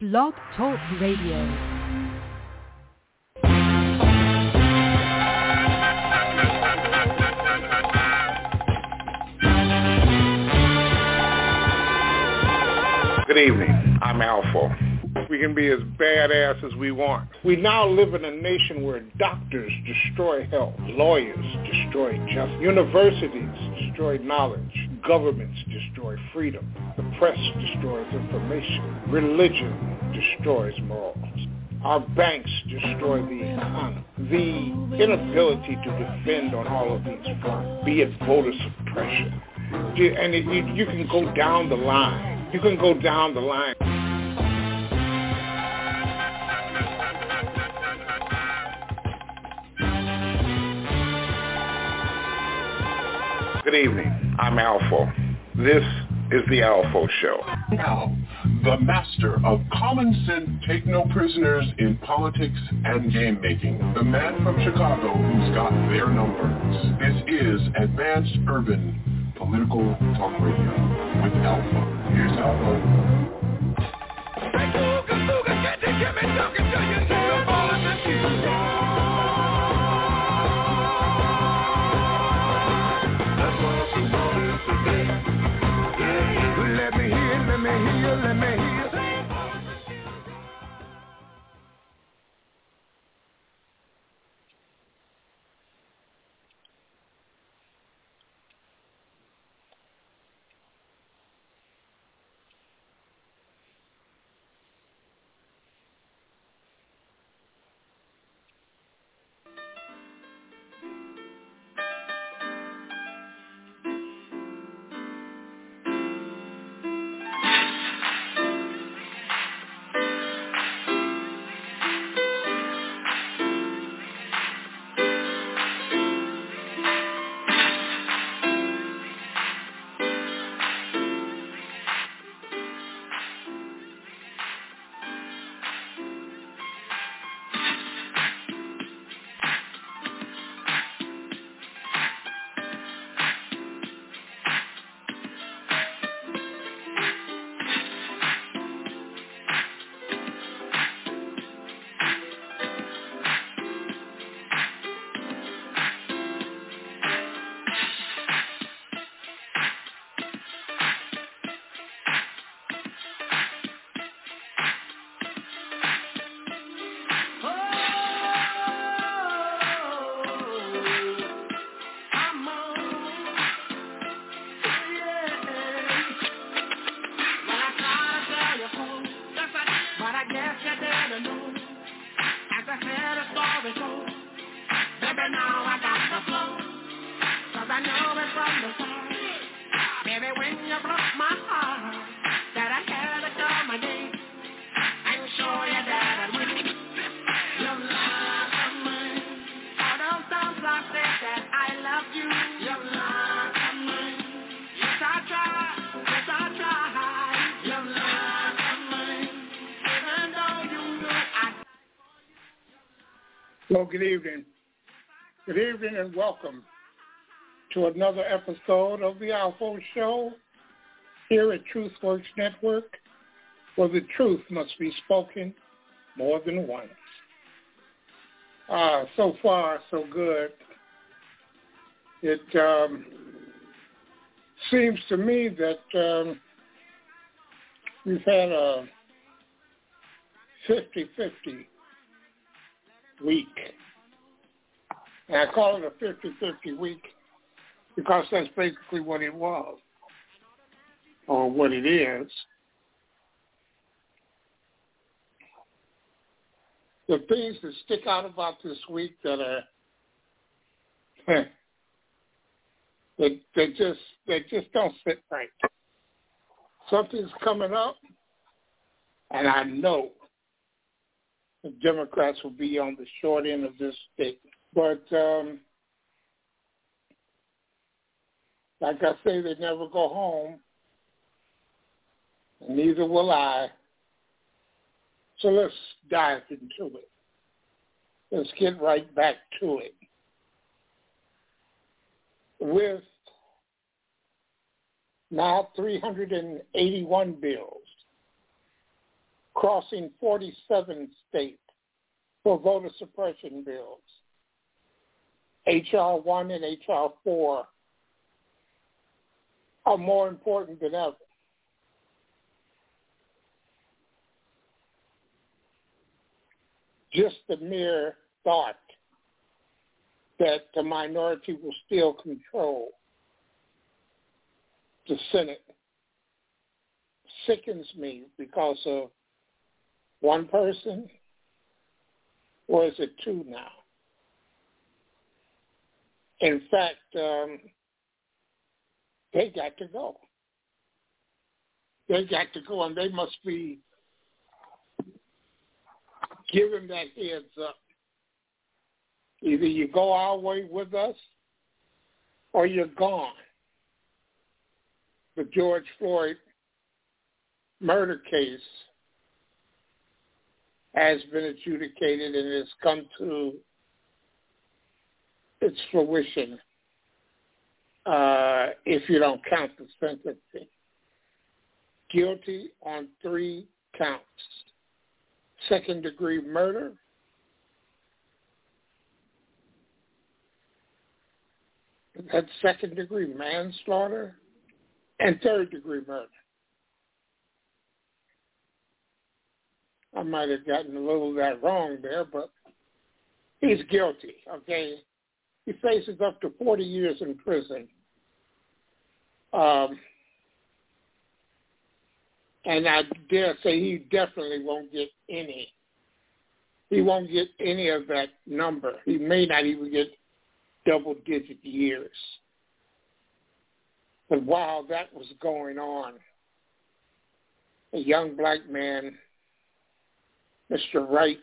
Blog Talk Radio. Good evening. I'm ALFO. We can be as badass as we want. We now live in a nation where doctors destroy health, lawyers destroy justice, universities destroy knowledge, governments destroy freedom, the press destroys information, religion destroys morals. Our banks destroy the economy. The inability to defend on all of these fronts, be it voter suppression. And it, you, you can go down the line. You can go down the line. Good evening. I'm ALFO. This is the ALFO Show. Now, the master of common sense take no prisoners in politics and game making. The man from Chicago who's got their numbers. This is Advanced Urban Political Talk Radio with ALFO. Here's ALFO. Let Well, good evening. Good evening and welcome to another episode of the ALFO Show here at TruthWorks Network, where the truth must be spoken more than once. Ah, so far, so good. It um, seems to me that um, we've had a 50-50 week. And I call it a 50-50 week because that's basically what it was or what it is. The things that stick out about this week that are they, they just they just don't sit right. Something's coming up, and I know Democrats will be on the short end of this stick. But um, like I say, they never go home. And neither will I. So let's dive into it. Let's get right back to it. With now 381 bills crossing 47 states for voter suppression bills. H.R. 1 and H.R. 4 are more important than ever. Just the mere thought that the minority will still control the Senate sickens me because of one person, or is it two now? In fact, um, they got to go. They got to go, and they must be given that heads up. Either you go our way with us, or you're gone. The George Floyd murder case has been adjudicated and has come to its fruition uh, if you don't count the sentencing. Guilty on three counts. Second degree murder, that's second degree manslaughter, and third degree murder. I might have gotten a little of that wrong there, but he's guilty, okay? He faces up to 40 years in prison. Um, and I dare say he definitely won't get any. He won't get any of that number. He may not even get double-digit years. But while that was going on, a young black man Mr. Wright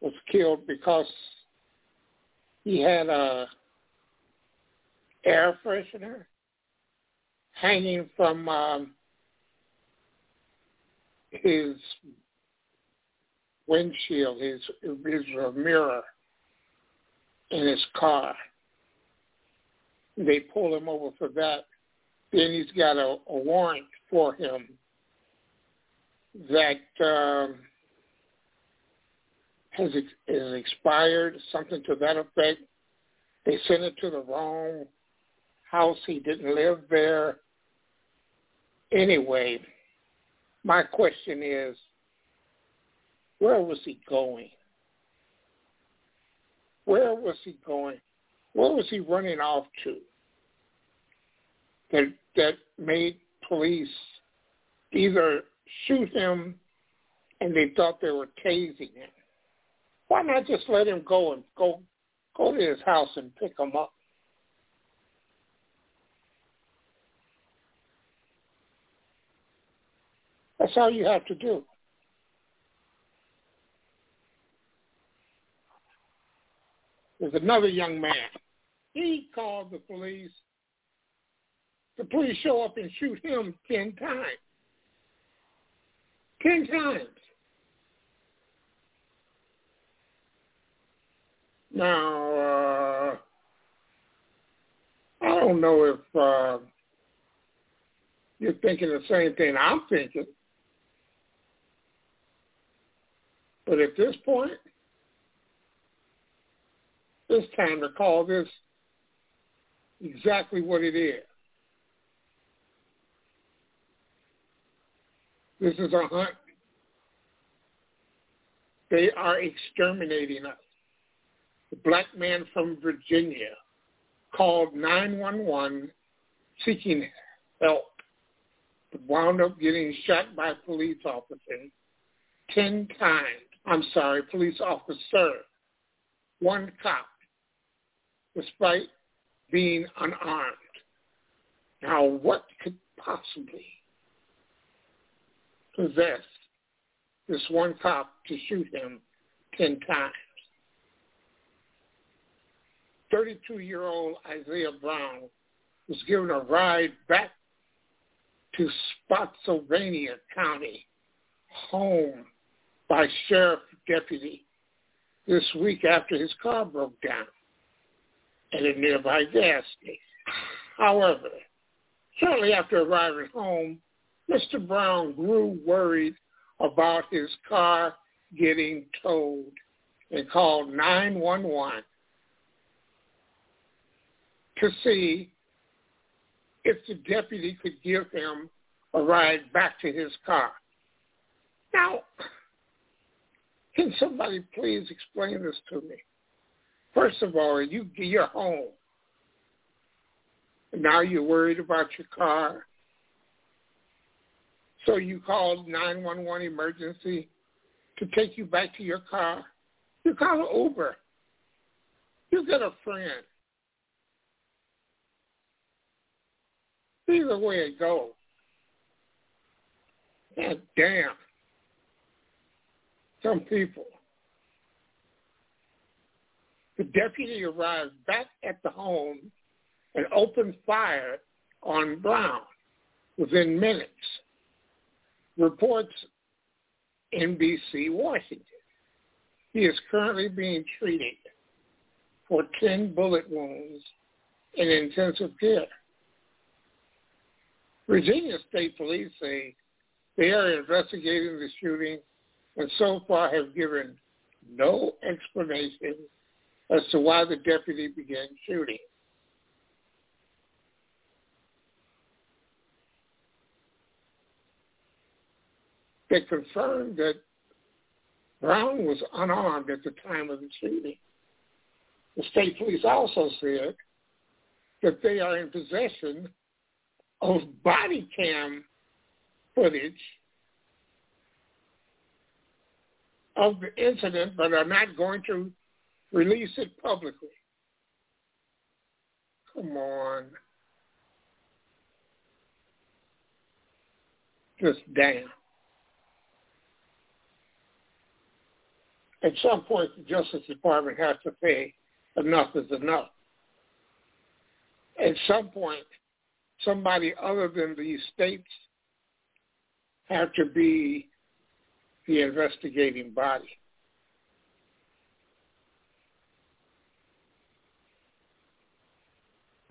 was killed because he had a air freshener hanging from um, his windshield, his his mirror in his car. They pull him over for that. Then he's got a, a warrant for him that um, has, ex- has expired, something to that effect. They sent it to the wrong house. He didn't live there. Anyway, my question is, where was he going? Where was he going? Where was he running off to? That that made police either shoot him and they thought they were tasing him. Why not just let him go and go go to his house and pick him up? That's all you have to do. There's another young man. He called the police. The police show up and shoot him ten times. Ten times. Now, uh, I don't know if uh, you're thinking the same thing I'm thinking. But at this point, it's time to call this exactly what it is. This is a hunt. They are exterminating us. The black man from Virginia called 911 seeking help, wound up getting shot by police officers 10 times. I'm sorry, police officer, one cop, despite being unarmed. Now, what could possibly possessed this one cop to shoot him 10 times. 32-year-old Isaiah Brown was given a ride back to Spotsylvania County home by sheriff deputy this week after his car broke down at a nearby gas station. However, shortly after arriving home, Mr. Brown grew worried about his car getting towed and called 911 to see if the deputy could give him a ride back to his car. Now, can somebody please explain this to me? First of all, you you're home. Now you're worried about your car. So you called 911 emergency to take you back to your car. You call an Uber. You get a friend. Either way it goes. God damn. Some people. The deputy arrived back at the home and opened fire on Brown within minutes. Reports NBC Washington. He is currently being treated for 10 bullet wounds in intensive care. Virginia State Police say they are investigating the shooting and so far have given no explanation as to why the deputy began shooting. They confirmed that Brown was unarmed at the time of the shooting. The state police also said that they are in possession of body cam footage of the incident, but are not going to release it publicly. Come on. Just damn. At some point, the Justice Department has to say enough is enough. At some point, somebody other than these states have to be the investigating body.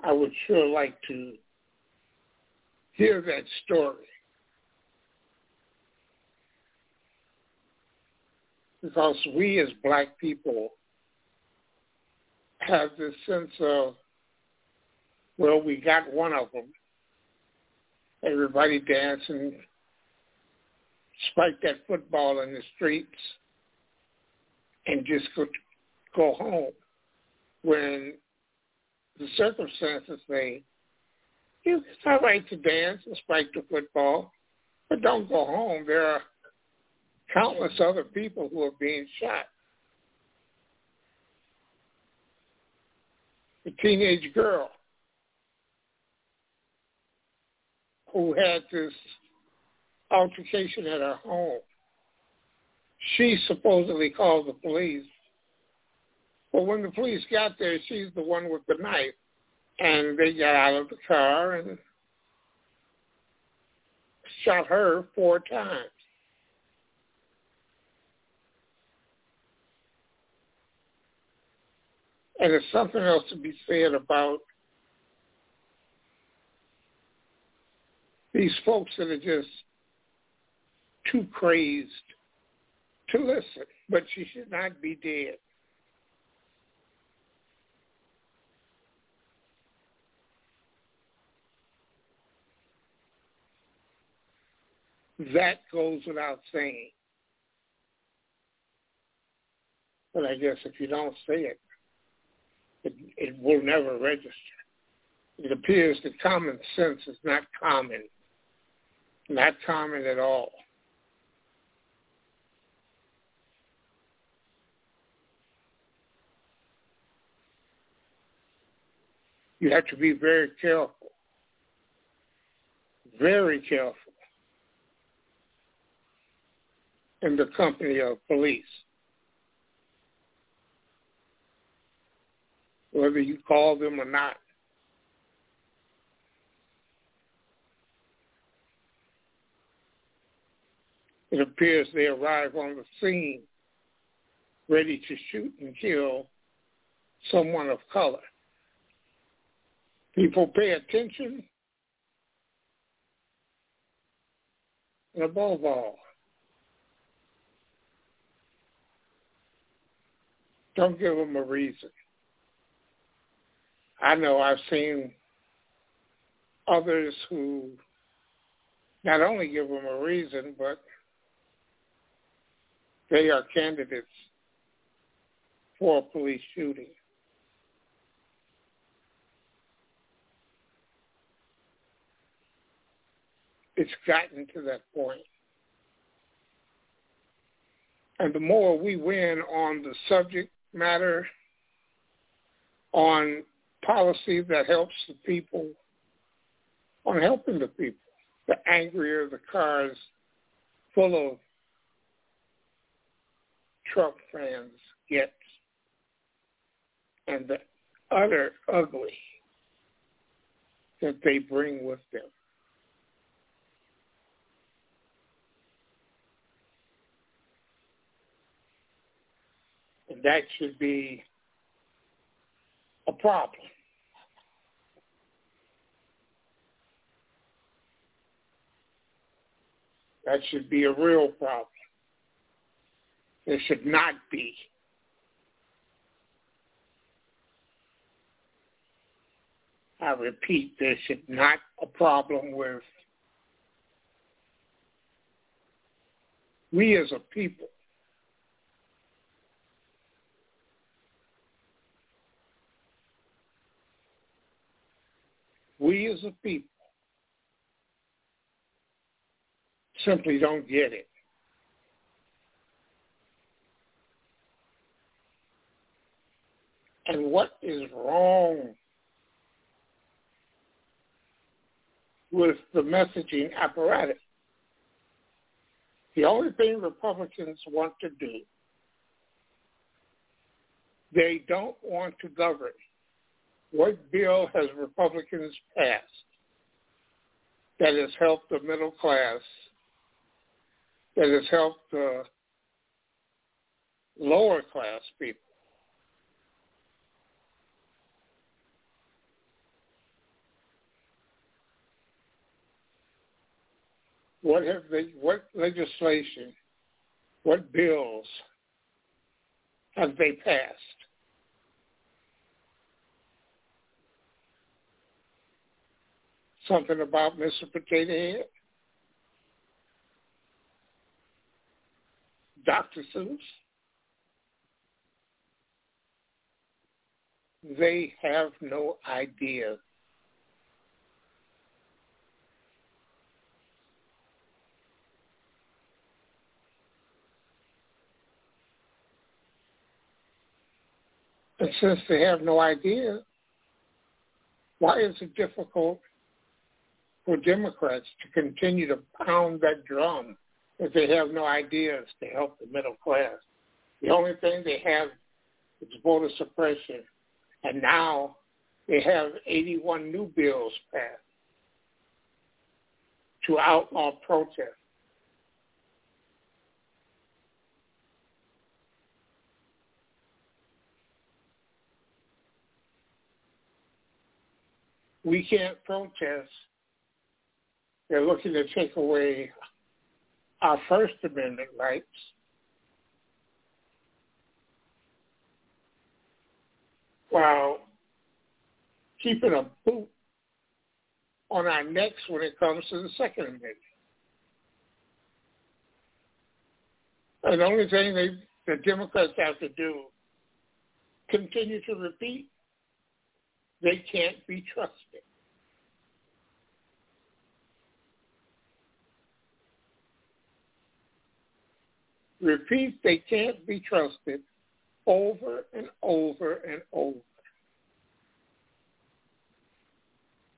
I would sure like to hear that story. Because we as black people have this sense of, well, we got one of them. Everybody dancing, spike that football in the streets, and just go, go home. When the circumstances say, it's all right to dance and spike the football, but don't go home. There are countless other people who are being shot. The teenage girl who had this altercation at her home. She supposedly called the police. But when the police got there, she's the one with the knife. And they got out of the car and shot her four times. And there's something else to be said about these folks that are just too crazed to listen, but she should not be dead. That goes without saying. But I guess if you don't say it, it, will never register. It appears that common sense is not common, not common at all. You have to be very careful, very careful in the company of police. Whether you call them or not. It appears they arrive on the scene ready to shoot and kill someone of color people pay attention And above all, don't give them a reason. I know I've seen others who not only give them a reason, but they are candidates for a police shooting. It's gotten to that point. And the more we win on the subject matter, on policy that helps the people, on helping the people, the angrier the cars full of Trump fans get and the utter ugly that they bring with them. And that should be a problem. That should be a real problem. There should not be. I repeat, there should not a problem with we as a people we as a people simply don't get it. And what is wrong with the messaging apparatus? The only thing Republicans want to do, they don't want to govern. What bill has Republicans passed that has helped the middle class, that has helped the lower class people? What have they? What legislation? What bills have they passed? Something about Mr. Potato Head? Dr. Seuss? They have no idea And since they have no idea, why is it difficult for Democrats to continue to pound that drum if they have no ideas to help the middle class? The only thing they have is voter suppression. And now they have 81 new bills passed to outlaw protest. we can't protest. They're looking to take away our First Amendment rights. While keeping a boot on our necks when it comes to the Second Amendment. And the only thing they, the Democrats have to do, continue to repeat they can't be trusted. Repeat, they can't be trusted over and over and over.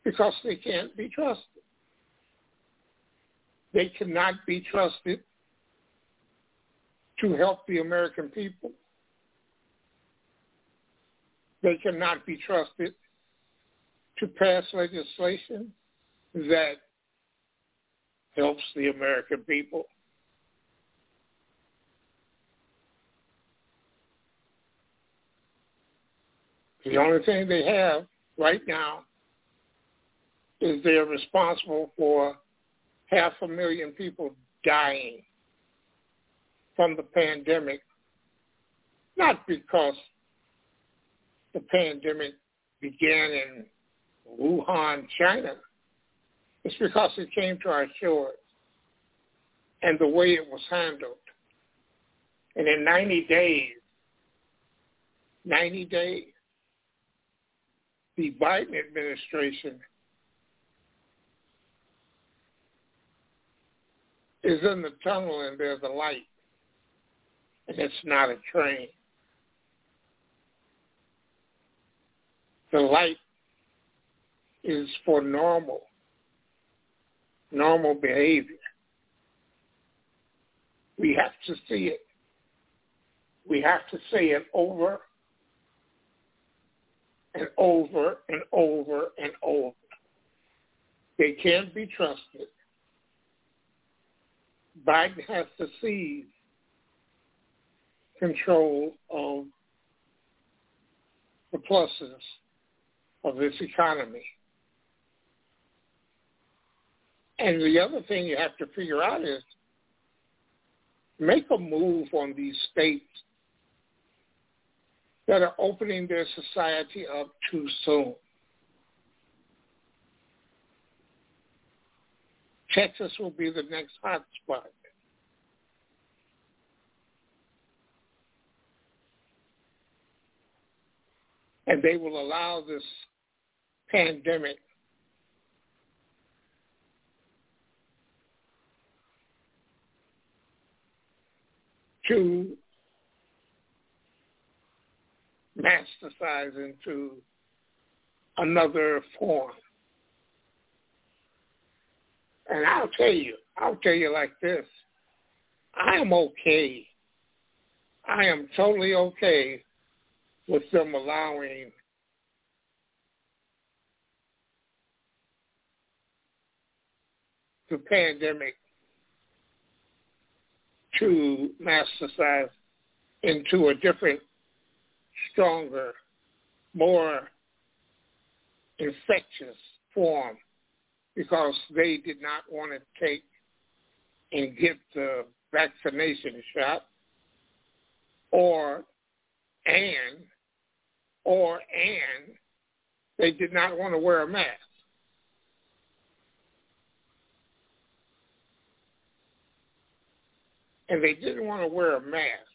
Because they can't be trusted. They cannot be trusted to help the American people. They cannot be trusted to pass legislation that helps the American people. The only thing they have right now is they're responsible for half a million people dying from the pandemic, not because the pandemic began in Wuhan, China. It's because it came to our shores and the way it was handled. And in 90 days, 90 days, the Biden administration is in the tunnel and there's a light. And it's not a train. The light is for normal, normal behavior. We have to see it. We have to say it over and over and over and over. They can't be trusted. Biden has to seize control of the pluses of this economy. And the other thing you have to figure out is make a move on these states that are opening their society up too soon. Texas will be the next hot spot. And they will allow this pandemic to metastasize into another form. And I'll tell you, I'll tell you like this. I am okay. I am totally okay with them allowing the pandemic to metastasize into a different, stronger, more infectious form because they did not want to take and get the vaccination shot or and or and they did not want to wear a mask. And they didn't want to wear a mask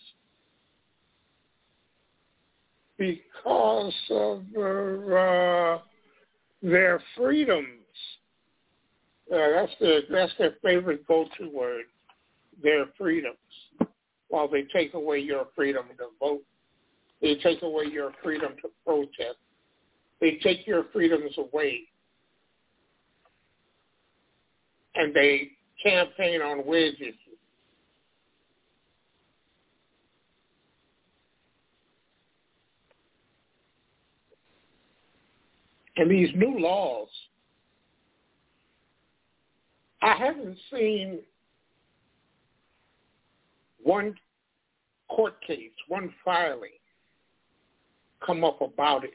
because of uh, their freedoms. Uh, that's their that's their favorite go-to word. Their freedoms. While they take away your freedom to vote, they take away your freedom to protest. They take your freedoms away, and they campaign on wedges And these new laws, I haven't seen one court case, one filing come up about it.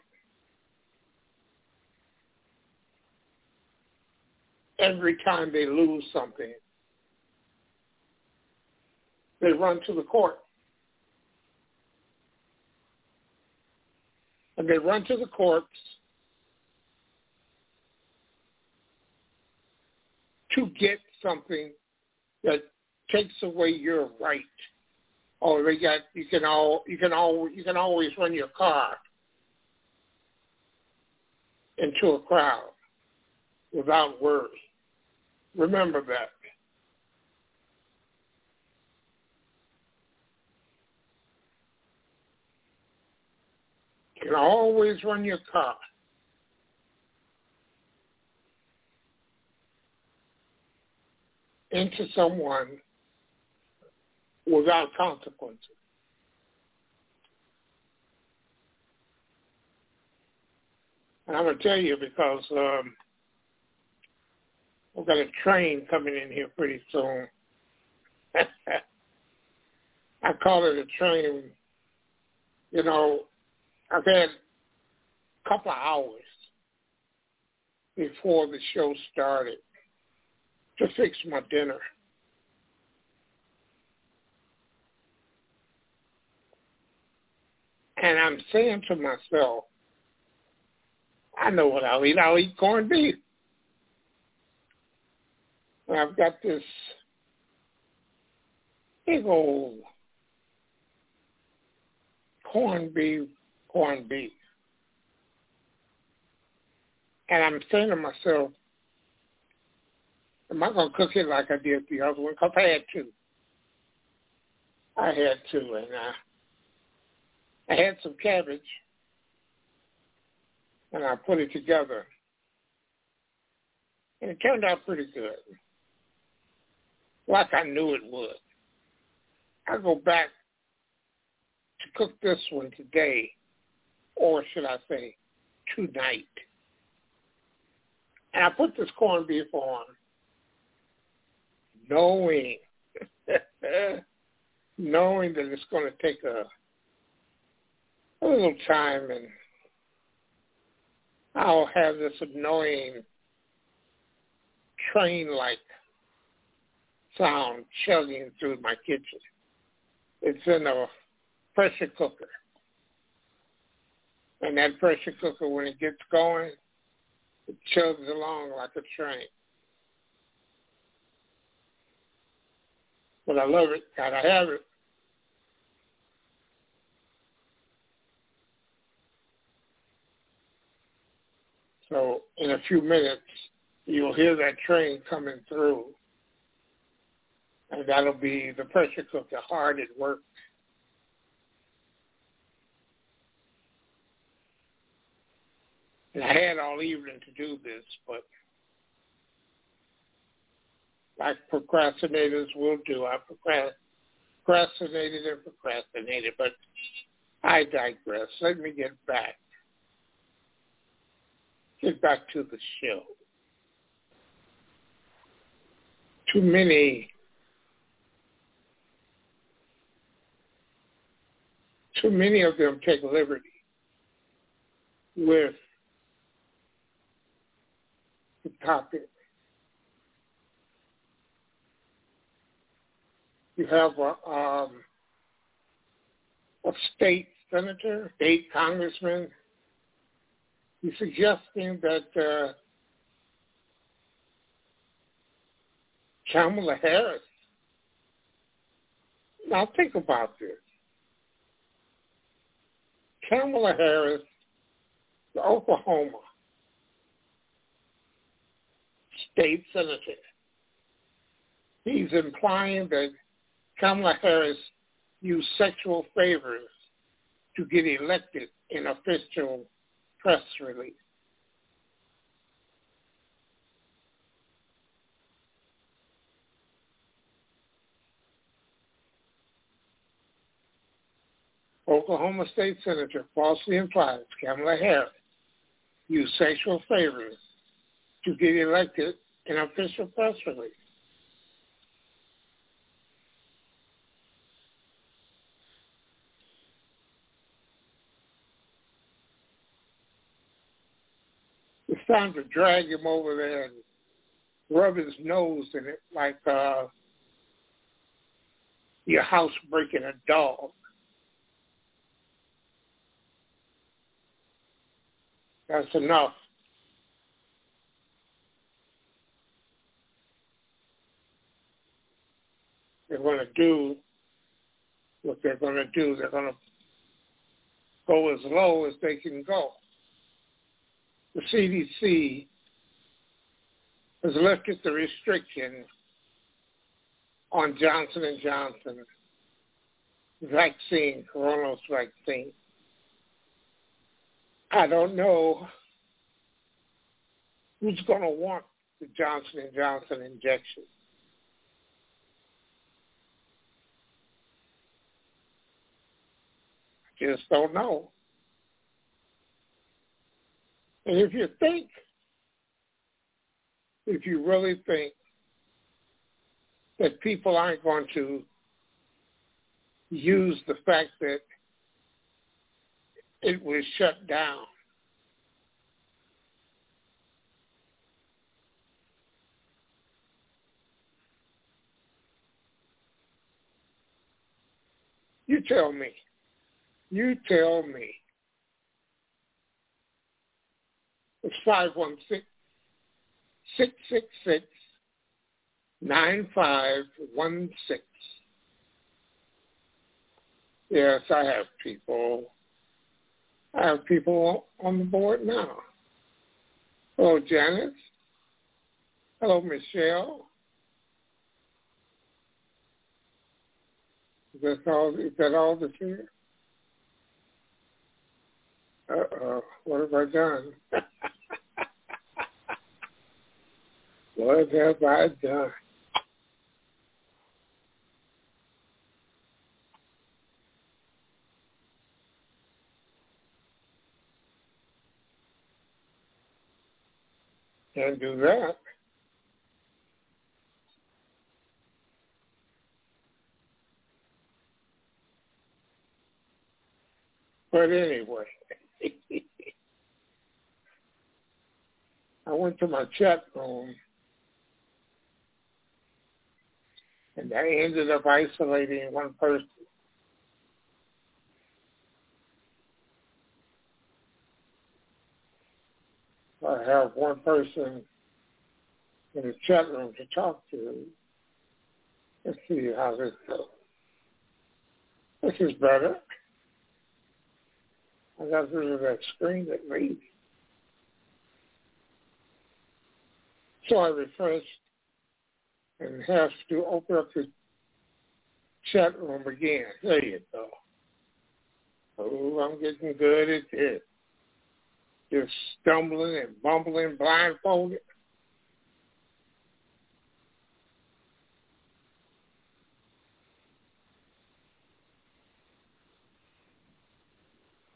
Every time they lose something, they run to the court. And they run to the courts to get something that takes away your right. Or they got you can all you can all you can always run your car into a crowd without worry. Remember that. You can always run your car into someone without consequences. And I'm going to tell you because um, we've got a train coming in here pretty soon. I call it a train. You know, I've had a couple of hours before the show started to fix my dinner. And I'm saying to myself, I know what I'll eat. I'll eat corned beef. And I've got this big old corned beef, corned beef. And I'm saying to myself, am I going to cook it like I did the other one? Because I had to. I had to. And I, I had some cabbage and I put it together. And it turned out pretty good. Like I knew it would. I go back to cook this one today, or should I say tonight. And I put this corned beef on knowing knowing that it's going to take a a little time and I'll have this annoying train-like sound chugging through my kitchen. It's in a pressure cooker. And that pressure cooker, when it gets going, it chugs along like a train. But I love it. Gotta have it. So in a few minutes, you'll hear that train coming through. And that'll be the pressure cooker hard at work. And I had all evening to do this, but like procrastinators will do, I procrastinated and procrastinated, but I digress. Let me get back get back to the show. Too many too many of them take liberty with the topic. You have a, um, a state senator, state congressman He's suggesting that uh, Kamala Harris. Now think about this. Kamala Harris, the Oklahoma state senator. He's implying that Kamala Harris used sexual favors to get elected in official press release. Oklahoma State Senator falsely implies Kamala Harris used sexual favors to get elected in official press release. Time to drag him over there and rub his nose in it like uh, your house breaking a dog. That's enough. They're going to do what they're going to do. They're going to go as low as they can go the CDC has lifted the restriction on Johnson and Johnson vaccine, coronavirus vaccine. I don't know who's going to want the Johnson and Johnson injection. I just don't know. And if you think, if you really think that people aren't going to use the fact that it was shut down You tell me. You tell me. It's 516 666 9516. Yes, I have people. I have people on the board now. Hello, Janice. Hello, Michelle. Is that all, is that all that's here? Uh-oh, what have I done? what have I done? Can't do that. But anyway, I went to my chat room and I ended up isolating one person. I have one person in the chat room to talk to. Let's see how this goes. This is better. I got rid of that screen that reads. So I refreshed and have to open up the chat room again. There you go. Oh, I'm getting good at this. Just stumbling and bumbling blindfolded.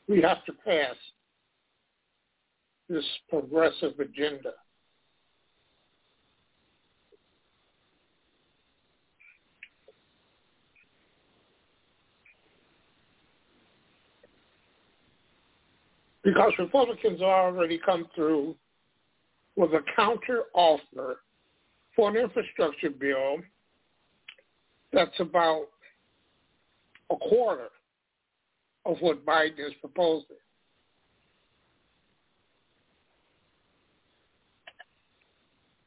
we have to pass this progressive agenda. Because Republicans have already come through with a counter offer for an infrastructure bill that's about a quarter of what Biden is proposing.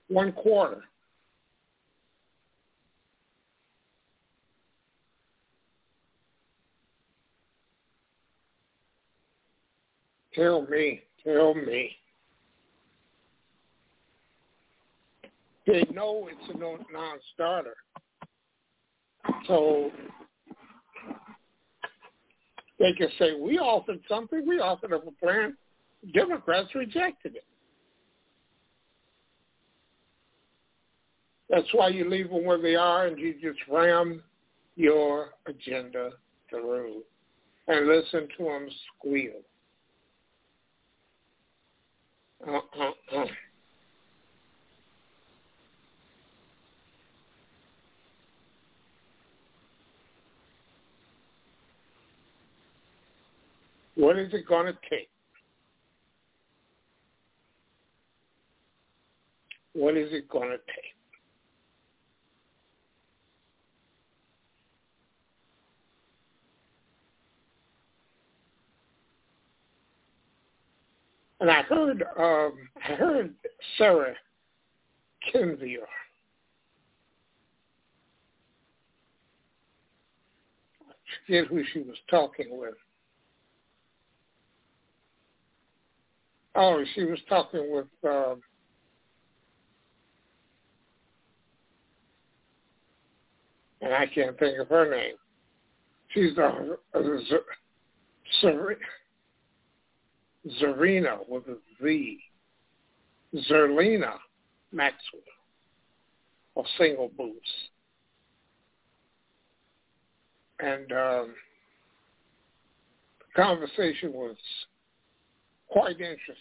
One quarter. Tell me, tell me. They know it's a non-starter. So they can say, we offered something. We offered up a plan. Democrats rejected it. That's why you leave them where they are and you just ram your agenda through and listen to them squeal. What is it going to take? What is it going to take? And I heard, um, I heard Sarah Kendzior. I forget who she was talking with. Oh, she was talking with um, and I can't think of her name. She's a, a, a Zarina with a Z. Zerlina Maxwell of Signal Boost. And um, the conversation was quite interesting.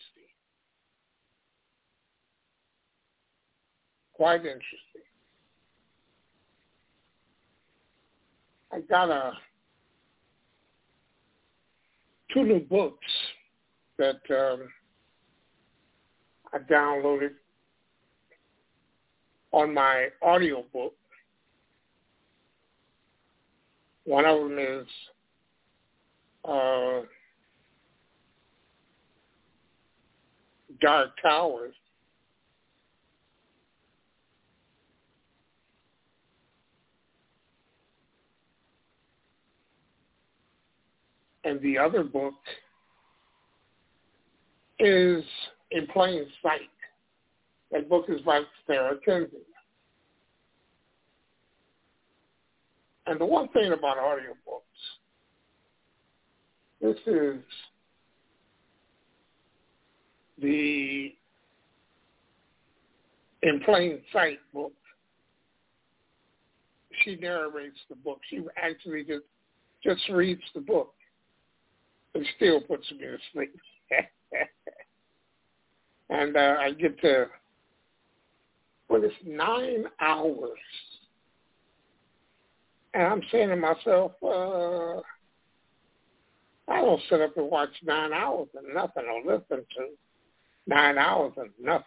Quite interesting. I got a two new books that um, I downloaded on my audio book. One of them is uh, Dark Towers. And the other book is In Plain Sight. That book is by Sarah Kendzior. And the one thing about audiobooks, this is the In Plain Sight book. She narrates the book. She actually just just reads the book and still puts me to sleep. and uh, I get to, well, it's nine hours. And I'm saying to myself, uh, I don't sit up and watch nine hours and nothing or listen to nine hours and nothing.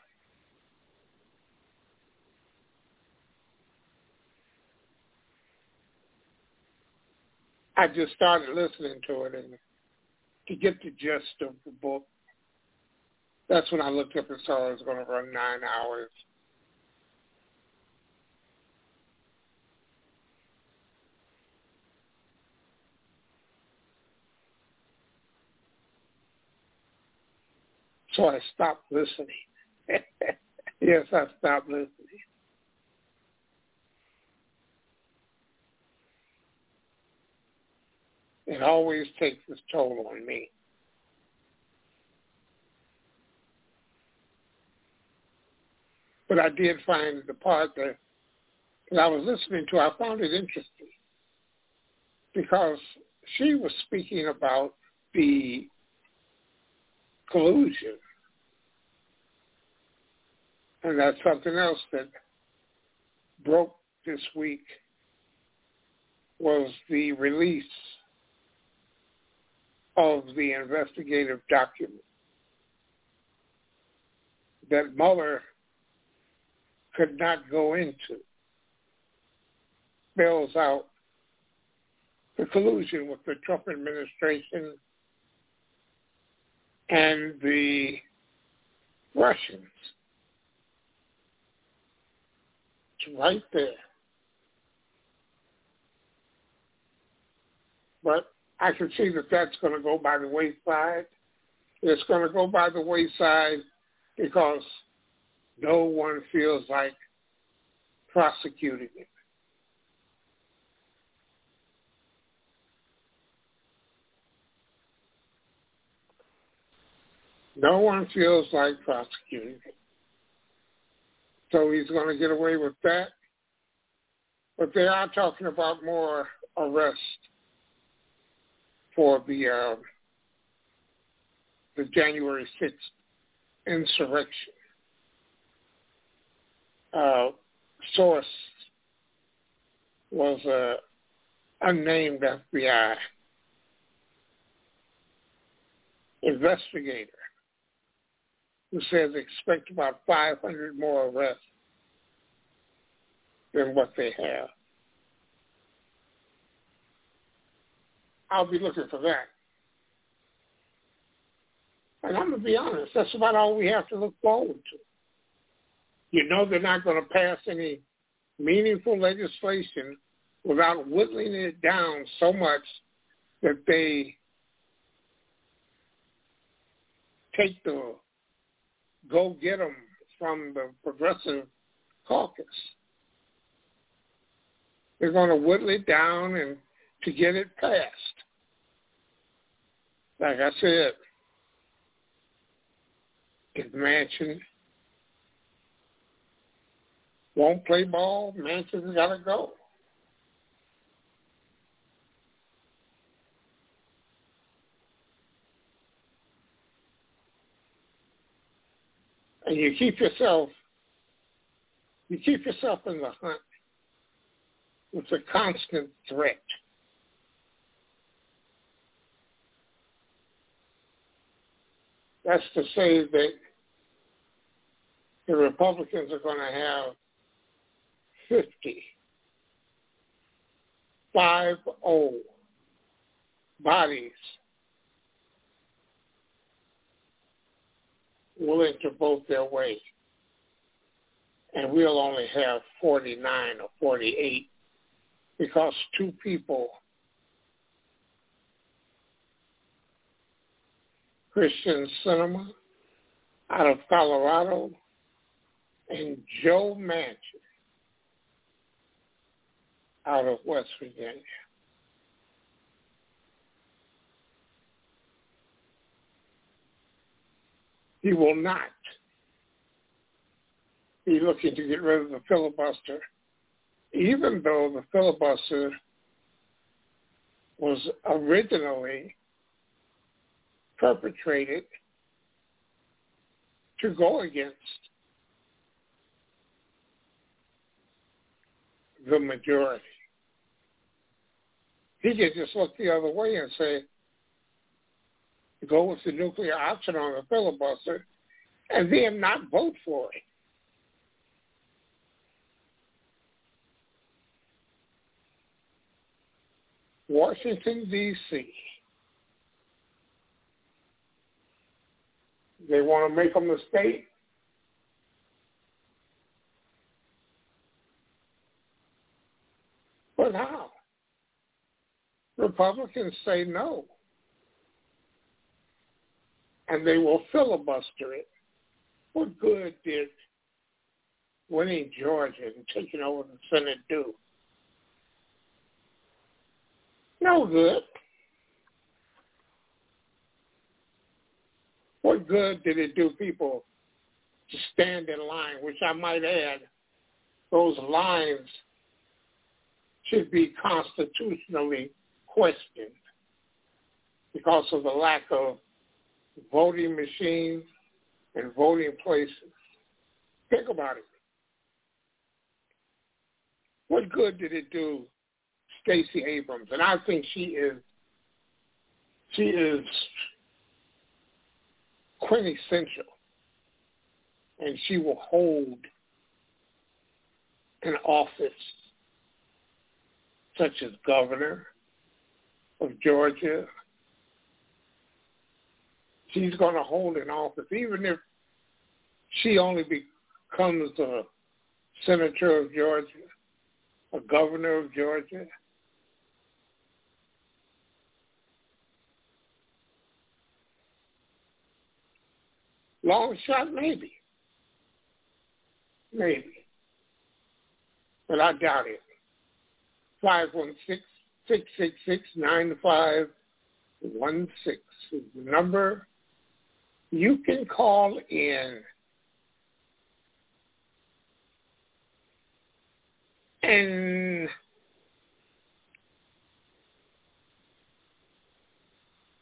I just started listening to it and to get the gist of the book, that's when I looked up and saw it was going to run nine hours. So I stopped listening. yes, I stopped listening. It always takes its toll on me. But I did find the part that, that I was listening to, I found it interesting because she was speaking about the collusion. And that's something else that broke this week was the release of the investigative document that Mueller could not go into spells out the collusion with the Trump administration and the Russians. It's right there. But I can see that that's going to go by the wayside. It's going to go by the wayside because no one feels like prosecuting it. No one feels like prosecuting it. So he's going to get away with that. But they are talking about more arrests for the uh, the January 6th insurrection. Uh, source was a unnamed FBI investigator who says expect about 500 more arrests than what they have. I'll be looking for that. And I'm going to be honest, that's about all we have to look forward to. You know they're not going to pass any meaningful legislation without whittling it down so much that they take the go get them from the progressive caucus. They're going to whittle it down and to get it passed. Like I said, if Manchin won't play ball, Manchin's got to go. And you keep yourself, you keep yourself in the hunt it's a constant threat. That's to say that the Republicans are going to have 50, 5 bodies willing to vote their way. And we'll only have 49 or 48 because two people, Kyrsten Sinema out of Colorado and Joe Manchin out of West Virginia. He will not be looking to get rid of the filibuster, even though the filibuster was originally perpetrated to go against the majority. He could just look the other way and say, go with the nuclear option on the filibuster and then not vote for it. Washington, D.C. They want to make them a state. But how? Republicans say no. And they will filibuster it. What good did winning Georgia and taking over the Senate do? No good. What good did it do people to stand in line, which I might add, those lines should be constitutionally questioned because of the lack of voting machines and voting places. Think about it. What good did it do Stacey Abrams? And I think she is she is quintessential. And she will hold an office such as governor of Georgia. She's going to hold an office, even if she only becomes a senator of Georgia, a governor of Georgia. Long shot, maybe. Maybe. But I doubt it. 516 666 9516 is the number. You can call in and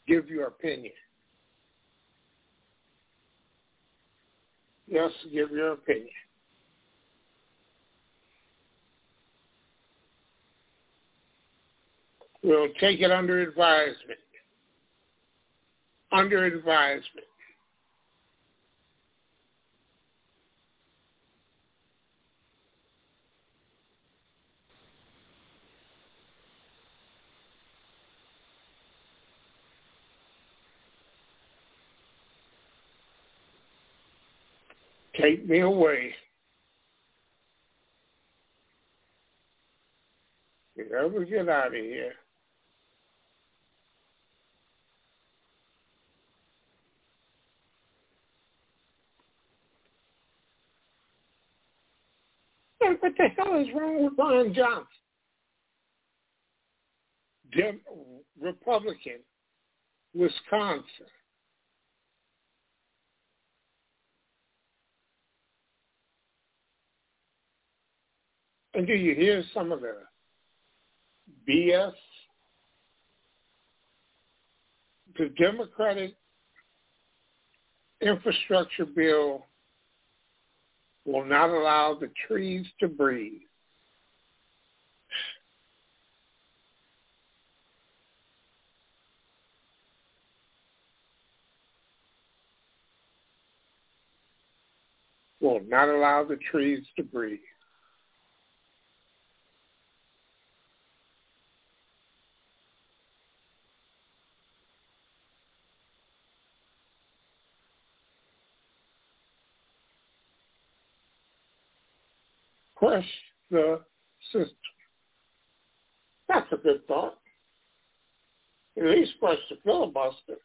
give your opinion. Yes, give your opinion. We'll take it under advisement. Under advisement. Take me away. You ever get out of here. what the hell is wrong with Ron Johnson? Dem- Republican, Wisconsin. And do you hear some of the BS? The Democratic infrastructure bill will not allow the trees to breathe. Will not allow the trees to breathe. Crush the system. That's a good thought. At least crush the filibuster.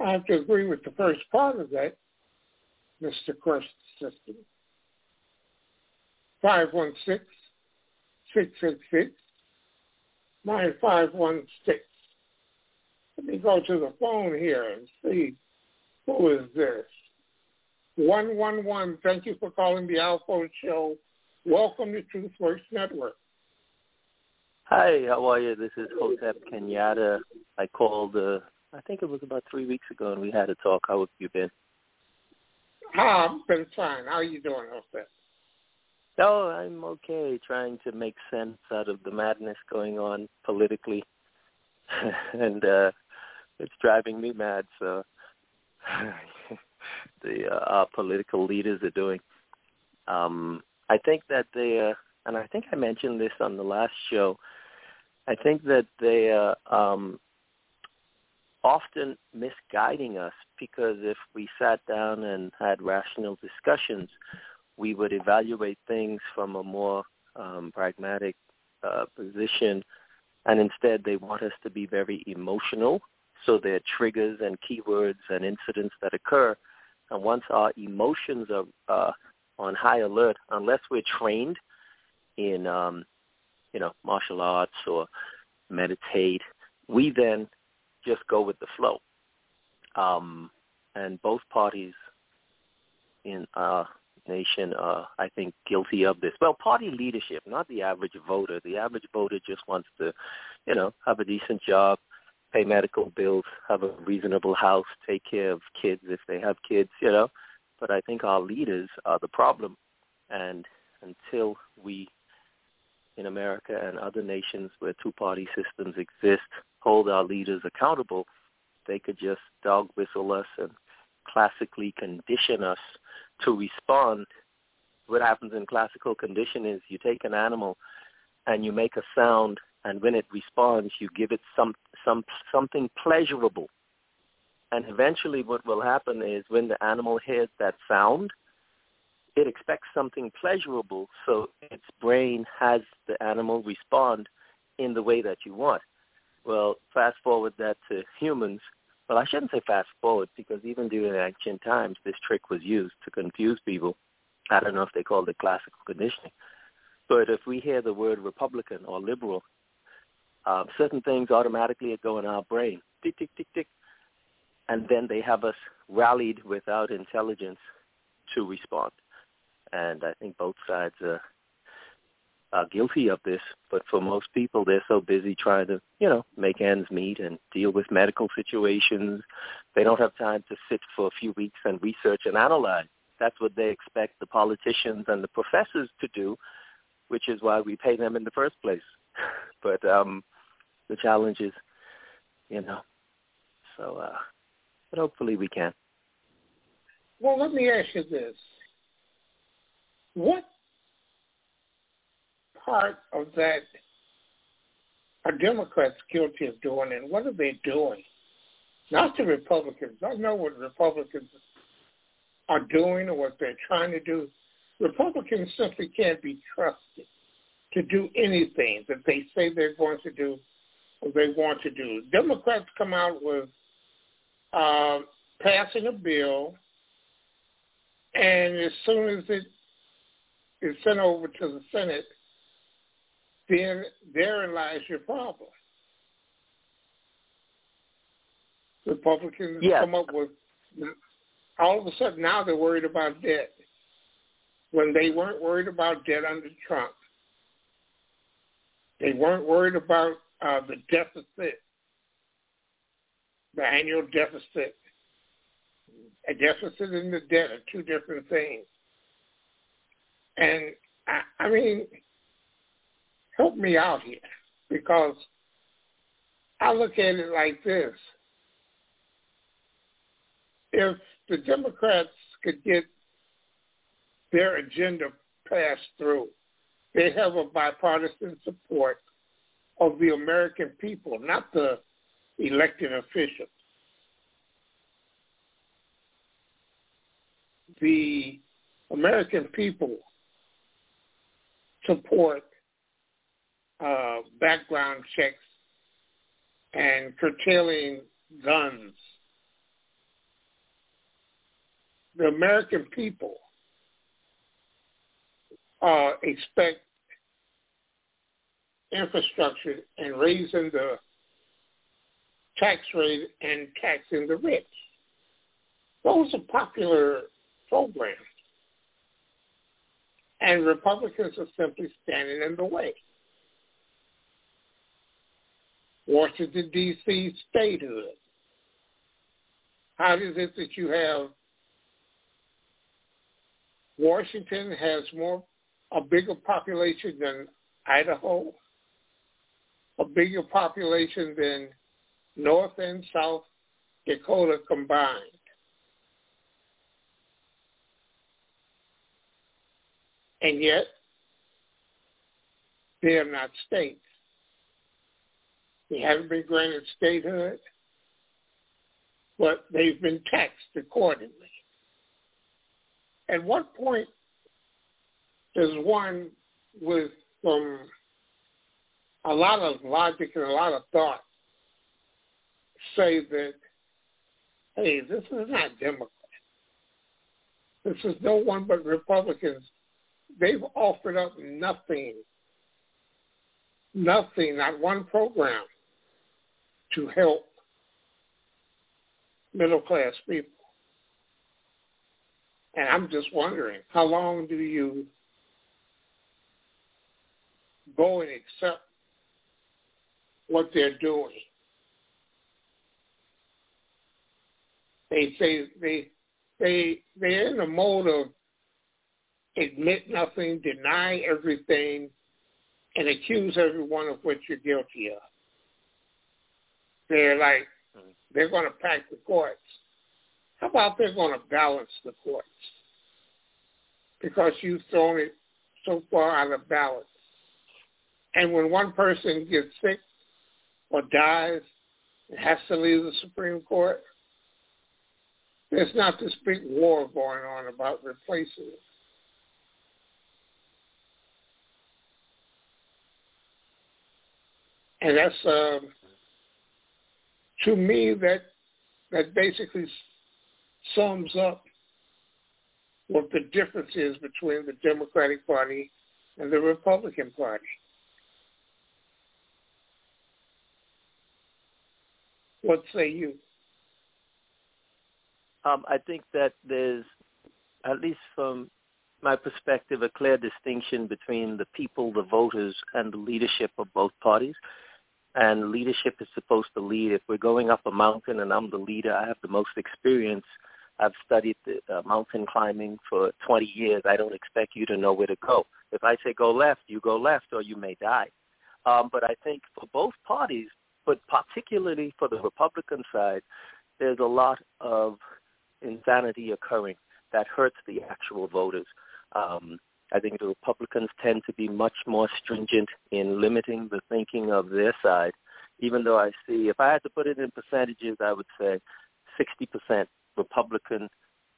I have to agree with the first part of that, Mr. Crush the System. 516 666 9516. Let me go to the phone here and see who is this. 111, thank you for calling the ALFO Show. Welcome to TruthWorks Network. Hi, how are you? This is Hotep Kenyatta. I called, uh, I think it was about three weeks ago, and we had a talk. How have you been? Ah, I've been fine. How are you doing, Hotep? Oh, I'm okay, trying to make sense out of the madness going on politically. and uh it's driving me mad, so the uh, our political leaders are doing. Um I think that they uh and I think I mentioned this on the last show. I think that they uh um often misguiding us because if we sat down and had rational discussions, we would evaluate things from a more um, pragmatic uh, position, and instead they want us to be very emotional. So there are triggers and keywords and incidents that occur, and once our emotions are uh, on high alert, unless we're trained in, um, you know, martial arts or meditate, we then just go with the flow. Um, and both parties in uh, nation are, I think, guilty of this. Well, party leadership, not the average voter. The average voter just wants to, you know, have a decent job, pay medical bills, have a reasonable house, take care of kids if they have kids, you know. But I think our leaders are the problem. And until we in America and other nations where two-party systems exist hold our leaders accountable, they could just dog whistle us and classically condition us to respond. What happens in classical condition is you take an animal and you make a sound, and when it responds, you give it some some something pleasurable. And eventually, what will happen is when the animal hears that sound, it expects something pleasurable, so its brain has the animal respond in the way that you want. Well, fast forward that to humans, well, I shouldn't say fast forward because even during ancient times, this trick was used to confuse people. I don't know if they called it classical conditioning. But if we hear the word Republican or liberal, uh, certain things automatically go in our brain, tick, tick, tick, tick. And then they have us rallied without intelligence to respond. And I think both sides are uh, guilty of this, but for most people, they're so busy trying to, you know, make ends meet and deal with medical situations. They don't have time to sit for a few weeks and research and analyze. That's what they expect the politicians and the professors to do, which is why we pay them in the first place. but um, the challenge is, you know, so, uh, but hopefully we can. Well, let me ask you this. What part of that are Democrats guilty of doing, and what are they doing? Not the Republicans. I know what Republicans are doing or what they're trying to do. Republicans simply can't be trusted to do anything that they say they're going to do or they want to do. Democrats come out with uh, passing a bill, and as soon as it is sent over to the Senate, then therein lies your problem. Republicans come up with all of a sudden now they're worried about debt when they weren't worried about debt under Trump. They weren't worried about uh, the deficit, the annual deficit. A deficit and the debt are two different things. And I, I mean, help me out here because I look at it like this. If the Democrats could get their agenda passed through, they have a bipartisan support of the American people, not the elected officials. The American people support uh, background checks and curtailing guns. The American people uh, expect infrastructure and raising the tax rate and taxing the rich. Those are popular programs. And Republicans are simply standing in the way. Washington, D.C. statehood. How is it that you have Washington has more a bigger population than Idaho, a bigger population than North and South Dakota combined. And yet, they are not states. They haven't been granted statehood, but they've been taxed accordingly. At what point does one with some a lot of logic and a lot of thought say that, hey, this is not Democrat. This is no one but Republicans. They've offered up nothing, nothing, not one program to help middle class people. And I'm just wondering, how long do you go and accept what they're doing? They say they they they're in a mode of admit nothing, deny everything, and accuse everyone of what you're guilty of. They're like mm-hmm. they're going to pack the courts. How about they're going to balance the courts? Because you've thrown it so far out of balance. And when one person gets sick or dies and has to leave the Supreme Court, there's not this big war going on about replacing it. And that's uh, to me that that basically sums up what the difference is between the Democratic Party and the Republican Party. What say you? Um, I think that there's, at least from my perspective, a clear distinction between the people, the voters, and the leadership of both parties. And leadership is supposed to lead. If we're going up a mountain and I'm the leader, I have the most experience. I've studied the, uh, mountain climbing for 20 years. I don't expect you to know where to go. If I say go left, you go left or you may die. Um, but I think for both parties, but particularly for the Republican side, there's a lot of insanity occurring that hurts the actual voters. Um, I think the Republicans tend to be much more stringent in limiting the thinking of their side, even though I see, if I had to put it in percentages, I would say 60% Republican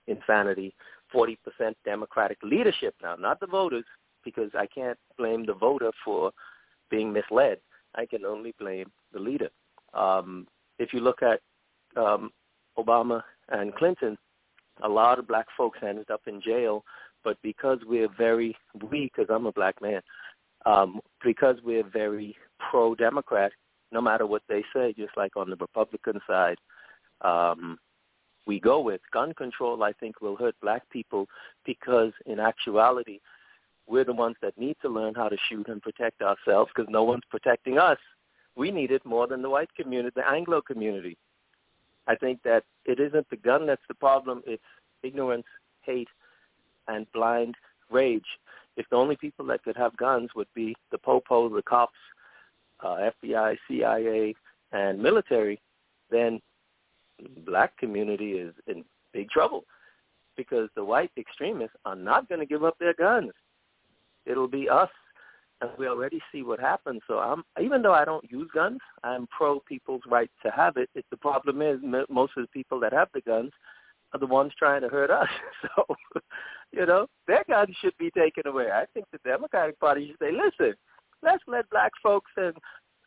insanity, 40% Democratic leadership now, not the voters, because I can't blame the voter for being misled. I can only blame the leader. Um, if you look at um, Obama and Clinton, a lot of black folks ended up in jail, but because we're very, we, because I'm a black man, um, because we're very pro-Democrat, no matter what they say, just like on the Republican side, um, we go with gun control, I think will hurt black people because in actuality, we're the ones that need to learn how to shoot and protect ourselves because no one's protecting us. We need it more than the white community, the Anglo community. I think that it isn't the gun that's the problem. It's ignorance, hate, and blind rage. If the only people that could have guns would be the popo, the cops, uh, FBI, CIA, and military, then black community is in big trouble because the white extremists are not going to give up their guns. It'll be us and we already see what happens. So I'm even though I don't use guns, I'm pro people's right to have it. It the problem is most of the people that have the guns are the ones trying to hurt us. So, you know, their guns should be taken away. I think the Democratic Party should say, listen, let's let black folks and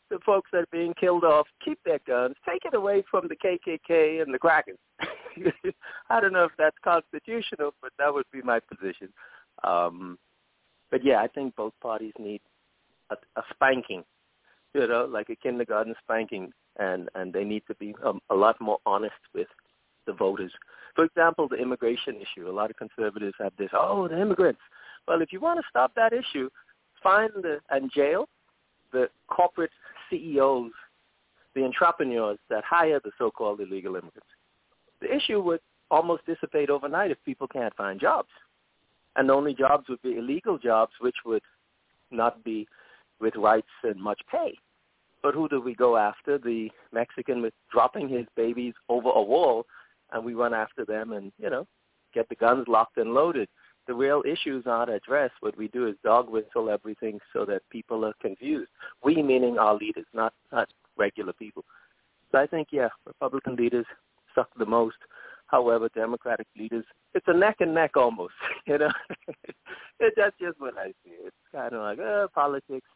the folks that are being killed off keep their guns, take it away from the KKK and the Crackers. I don't know if that's constitutional, but that would be my position. Um, but yeah, I think both parties need a, a spanking, you know, like a kindergarten spanking, and and they need to be um, a lot more honest with the voters. For example, the immigration issue. A lot of conservatives have this, oh, the immigrants. Well, if you want to stop that issue, find the, and jail the corporate CEOs, the entrepreneurs that hire the so-called illegal immigrants. The issue would almost dissipate overnight if people can't find jobs. And the only jobs would be illegal jobs, which would not be with rights and much pay. But who do we go after? The Mexican with dropping his babies over a wall and we run after them and, you know, get the guns locked and loaded. The real issues aren't addressed. What we do is dog whistle everything so that people are confused. We meaning our leaders, not not regular people. So I think, yeah, Republican leaders suck the most. However, Democratic leaders, it's a neck and neck almost. You know, it, that's just what I see. It's kind of like uh, politics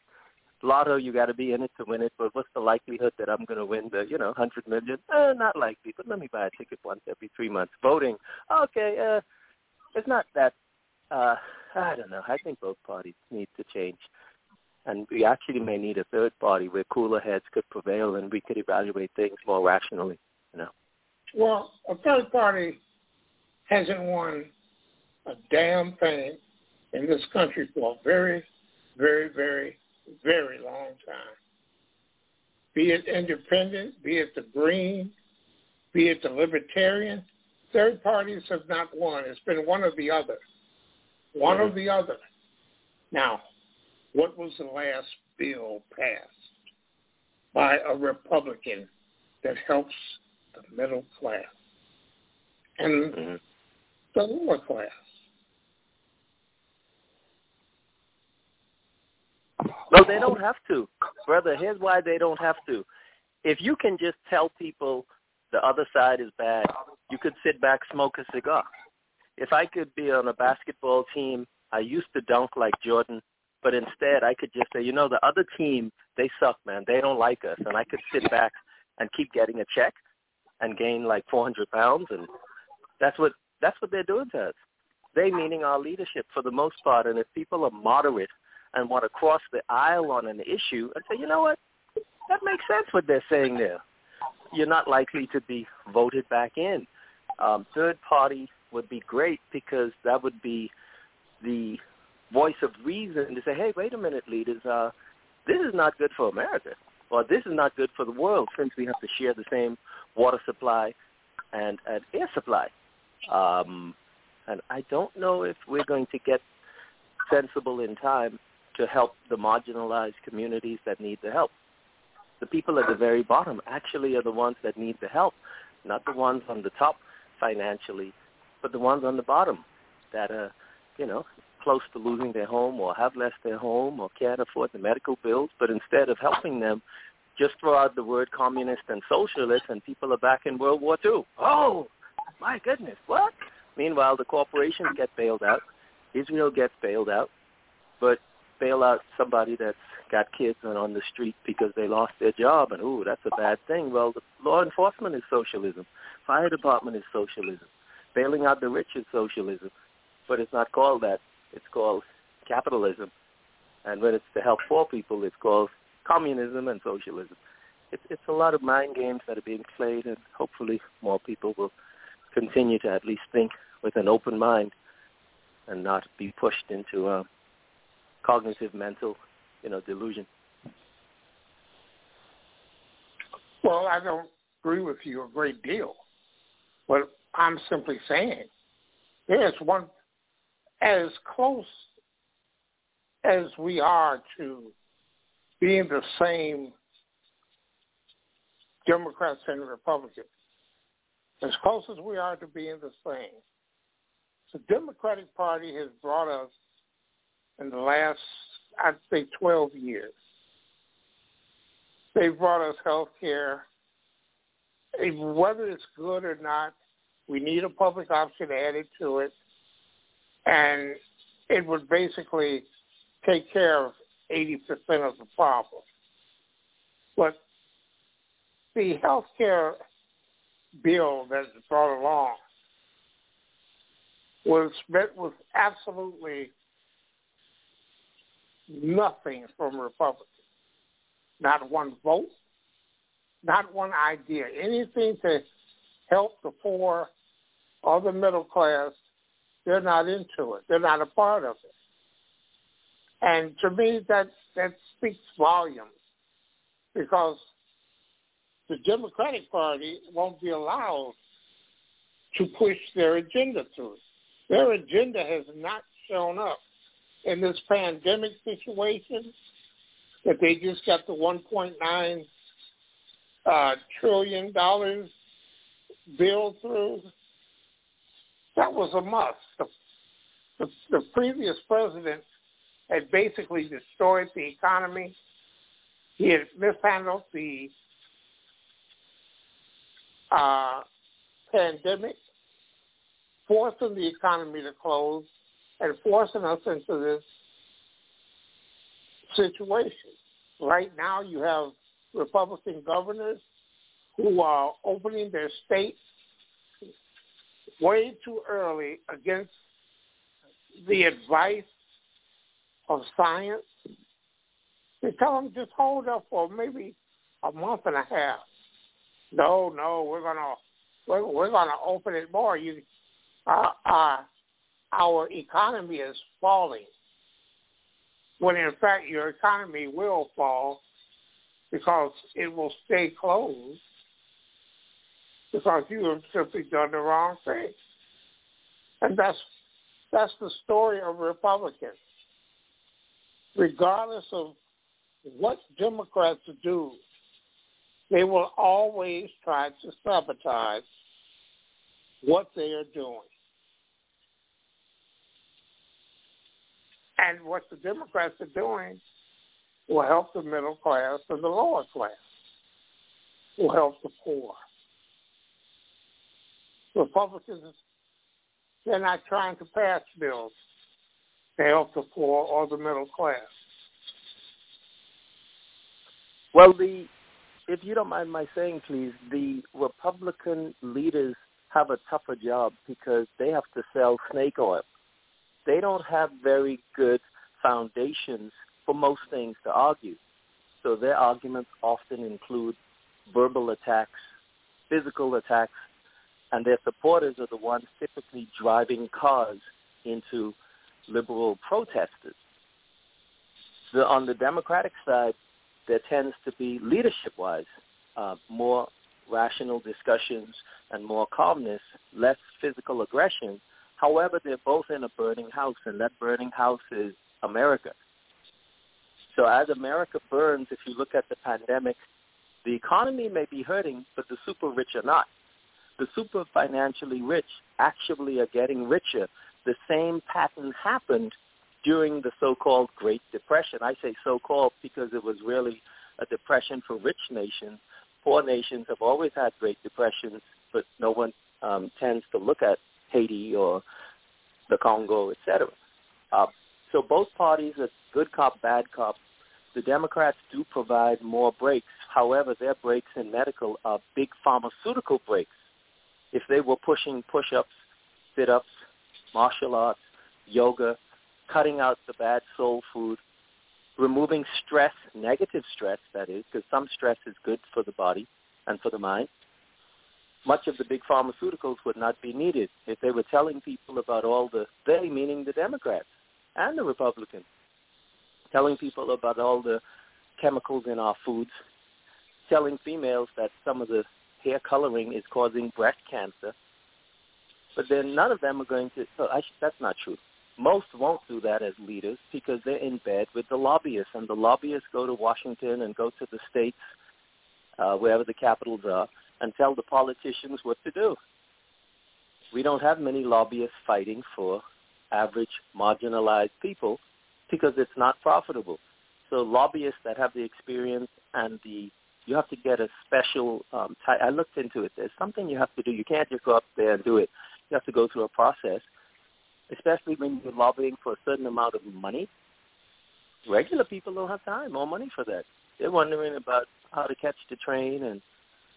lotto, you got to be in it to win it. But what's the likelihood that I'm going to win the, you know, hundred million? Eh, not likely. But let me buy a ticket once every three months. Voting, okay. Uh, it's not that. Uh, I don't know. I think both parties need to change, and we actually may need a third party where cooler heads could prevail and we could evaluate things more rationally. You know. Well, a third party hasn't won a damn thing in this country for a very, very, very very long time. Be it independent, be it the Green, be it the Libertarian, third parties have not won. It's been one or the other. One or the other. Now, what was the last bill passed by a Republican that helps the middle class and mm-hmm. the lower class? No, they don't have to. Brother, here's why they don't have to. If you can just tell people the other side is bad, you could sit back, smoke a cigar. If I could be on a basketball team, I used to dunk like Jordan, but instead I could just say, you know, the other team, they suck, man. They don't like us. And I could sit back and keep getting a check and gain like 400 pounds. And that's what, that's what they're doing to us. They meaning our leadership for the most part. And if people are moderate and want to cross the aisle on an issue and say, you know what, that makes sense what they're saying there. You're not likely to be voted back in. Um, third party would be great because that would be the voice of reason to say, hey, wait a minute, leaders, uh, this is not good for America, or this is not good for the world since we have to share the same water supply and, and air supply. Um, and I don't know if we're going to get sensible in time to help the marginalized communities that need the help. The people at the very bottom actually are the ones that need the help, not the ones on the top financially, but the ones on the bottom that are, you know, close to losing their home or have lost their home or can't afford the medical bills. But instead of helping them, just throw out the word communist and socialist and people are back in World War II. Oh, my goodness, what? Meanwhile, the corporations get bailed out. Israel gets bailed out. But bail out somebody that's got kids and on the street because they lost their job and ooh, that's a bad thing. Well, the law enforcement is socialism. Fire department is socialism. Bailing out the rich is socialism. But it's not called that. It's called capitalism. And when it's to help poor people, it's called communism and socialism. It's, it's a lot of mind games that are being played, and hopefully more people will continue to at least think with an open mind and not be pushed into uh, cognitive mental, you know, delusion. Well, I don't agree with you a great deal. But I'm simply saying there's one as close as we are to being the same Democrats and Republicans, as close as we are to being the same. The Democratic Party has brought us in the last, I'd say 12 years. They brought us health care. Whether it's good or not, we need a public option added to it. And it would basically take care of 80% of the problem. But the health care bill that's brought along was met with absolutely nothing from Republicans. Not one vote, not one idea, anything to help the poor or the middle class. They're not into it. They're not a part of it. And to me, that that speaks volumes because the Democratic Party won't be allowed to push their agenda through. Their agenda has not shown up in this pandemic situation that they just got the 1.9 uh, trillion dollars bill through. That was a must. The, the, the previous president had basically destroyed the economy. He had mishandled the uh, pandemic, forcing the economy to close and forcing us into this situation. Right now you have Republican governors who are opening their states way too early against the advice of science. They tell them just hold up for maybe a month and a half. No, no, we're gonna we're, we're gonna open it more. You, uh, uh, our economy is falling. When in fact your economy will fall because it will stay closed because you have simply done the wrong thing. And that's that's the story of Republicans. Regardless of what Democrats do, they will always try to sabotage what they are doing. And what the Democrats are doing will help the middle class and the lower class, will help the poor. Republicans, they're not trying to pass bills to help the poor or the middle class. Well, the if you don't mind my saying, please, the Republican leaders have a tougher job because they have to sell snake oil. They don't have very good foundations for most things to argue. So their arguments often include verbal attacks, physical attacks, and their supporters are the ones typically driving cars into liberal protesters. On the Democratic side, there tends to be leadership-wise uh, more rational discussions and more calmness, less physical aggression. However, they're both in a burning house, and that burning house is America. So as America burns, if you look at the pandemic, the economy may be hurting, but the super rich are not. The super financially rich actually are getting richer. The same pattern happened during the so-called Great Depression. I say so-called because it was really a depression for rich nations. Poor nations have always had Great Depressions, but no one um, tends to look at Haiti or the Congo, etc. Uh, so both parties are good cop, bad cop. The Democrats do provide more breaks. However, their breaks in medical are big pharmaceutical breaks. If they were pushing push-ups, sit-ups, martial arts, yoga, cutting out the bad soul food, removing stress, negative stress, that is, because some stress is good for the body and for the mind, much of the big pharmaceuticals would not be needed if they were telling people about all the, they meaning the Democrats and the Republicans, telling people about all the chemicals in our foods, telling females that some of the hair coloring is causing breast cancer. But then none of them are going to, oh, I, that's not true. Most won't do that as leaders because they're in bed with the lobbyists, and the lobbyists go to Washington and go to the states, uh, wherever the capitals are, and tell the politicians what to do. We don't have many lobbyists fighting for average marginalized people because it's not profitable. So lobbyists that have the experience and the you have to get a special um, type. I looked into it. There's something you have to do. You can't just go up there and do it. You have to go through a process, especially when you're lobbying for a certain amount of money. Regular people don't have time or money for that. They're wondering about how to catch the train and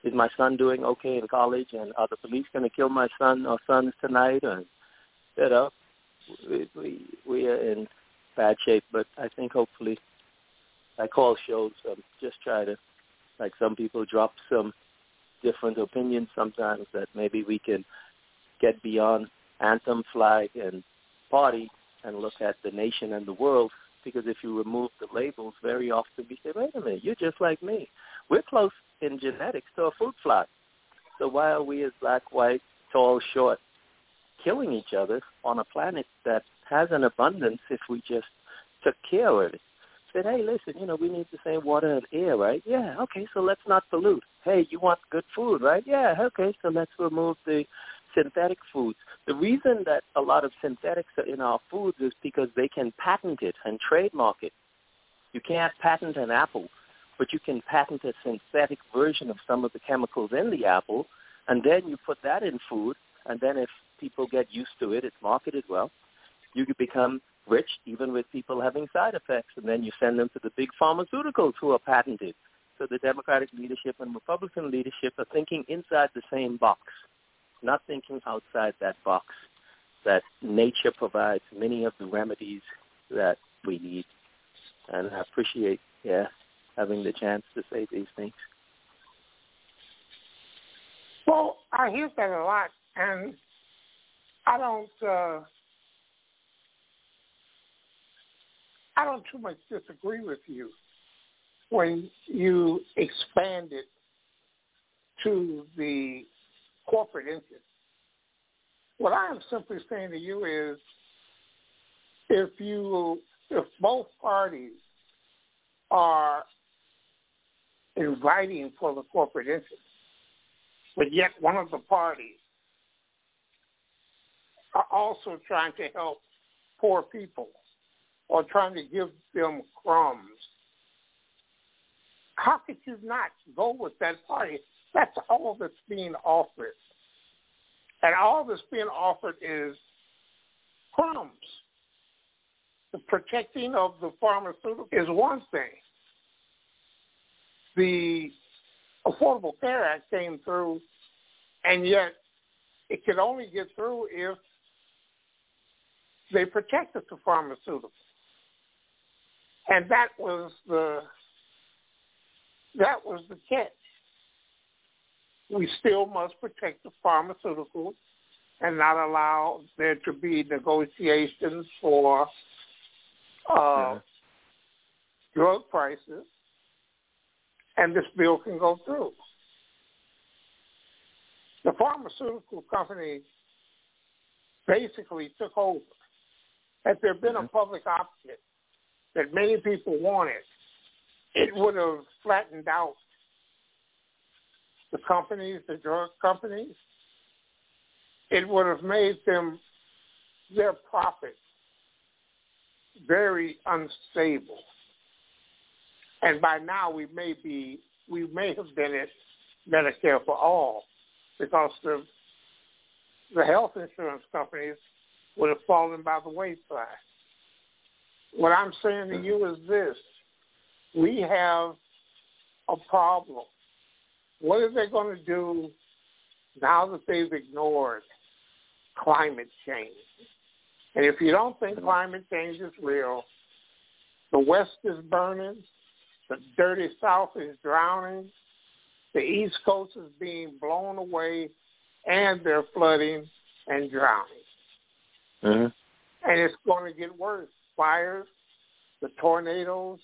is my son doing okay in college and are the police going to kill my son or sons tonight and you know we we we are in bad shape but i think hopefully like all shows um, just try to like some people drop some different opinions sometimes that maybe we can get beyond anthem flag and party and look at the nation and the world. Because if you remove the labels very often we say wait a minute you're just like me. We're close in genetics to a fruit fly. So why are we as black, white, tall, short, killing each other on a planet that has an abundance if we just took care of it? Said, hey, listen, you know, we need the same water and air, right? Yeah, okay, so let's not pollute. Hey, you want good food, right? Yeah, okay, so let's remove the synthetic foods. The reason that a lot of synthetics are in our foods is because they can patent it and trademark it. You can't patent an apple but you can patent a synthetic version of some of the chemicals in the apple, and then you put that in food, and then if people get used to it, it's marketed well, you could become rich even with people having side effects, and then you send them to the big pharmaceuticals who are patented. So the Democratic leadership and Republican leadership are thinking inside the same box, not thinking outside that box that nature provides many of the remedies that we need. And I appreciate, yeah, having the chance to say these things? Well, I hear that a lot, and I don't. Uh, I don't too much disagree with you when you expand it to the corporate interest. What I am simply saying to you is, if you, if both parties are inviting for the corporate interest. But yet one of the parties are also trying to help poor people or trying to give them crumbs. How could you not go with that party? That's all that's being offered. And all that's being offered is crumbs. The protecting of the pharmaceutical is one thing the Affordable Care Act came through, and yet it could only get through if they protected the pharmaceuticals. And that was the that was the catch. We still must protect the pharmaceuticals and not allow there to be negotiations for uh, yeah. drug prices and this bill can go through. The pharmaceutical company basically took over. Had there been a mm-hmm. public option that many people wanted, it would have flattened out the companies, the drug companies. It would have made them, their profits very unstable. And by now we may be, we may have been at Medicare for all because the, the health insurance companies would have fallen by the wayside. What I'm saying to you is this. We have a problem. What are they going to do now that they've ignored climate change? And if you don't think climate change is real, the West is burning, the dirty South is drowning. The East Coast is being blown away, and they're flooding and drowning. Mm-hmm. And it's going to get worse. Fires, the tornadoes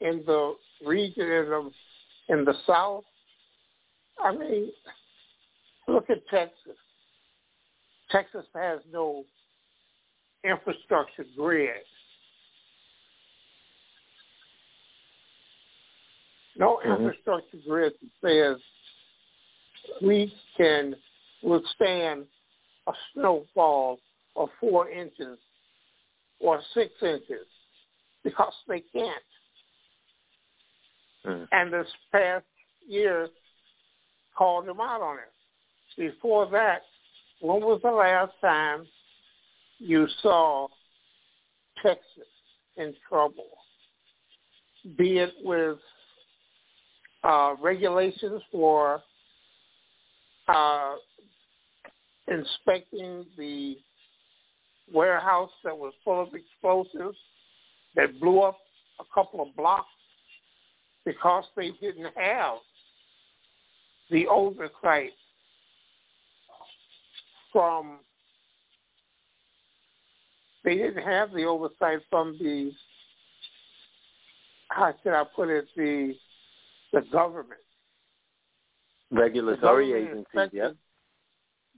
in the region in the, in the South. I mean, look at Texas. Texas has no infrastructure grid. No mm-hmm. infrastructure grid that says we can withstand a snowfall of four inches or six inches because they can't. Mm. And this past year called them out on it. Before that, when was the last time you saw Texas in trouble? Be it with uh, regulations for uh, inspecting the warehouse that was full of explosives that blew up a couple of blocks because they didn't have the oversight from they didn't have the oversight from the how should I put it the the government Regulatory the agencies, inspected- yeah.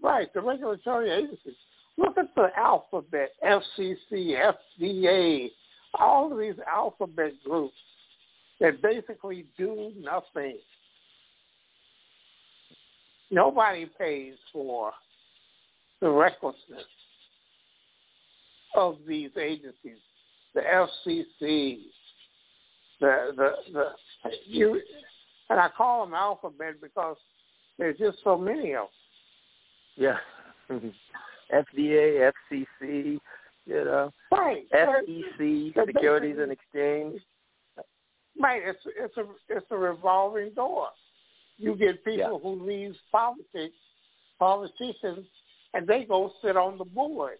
Right, the regulatory agencies. Look at the alphabet, FCC, FDA, all of these alphabet groups that basically do nothing. Nobody pays for the recklessness of these agencies, the FCC, the the the you, and I call them alphabet because there's just so many of them. Yeah. FDA, FCC, you know, Right. SEC, They're Securities and Exchange. Right. It's it's a it's a revolving door. You get people Yeah. who leave politics, politicians, and they go sit on the board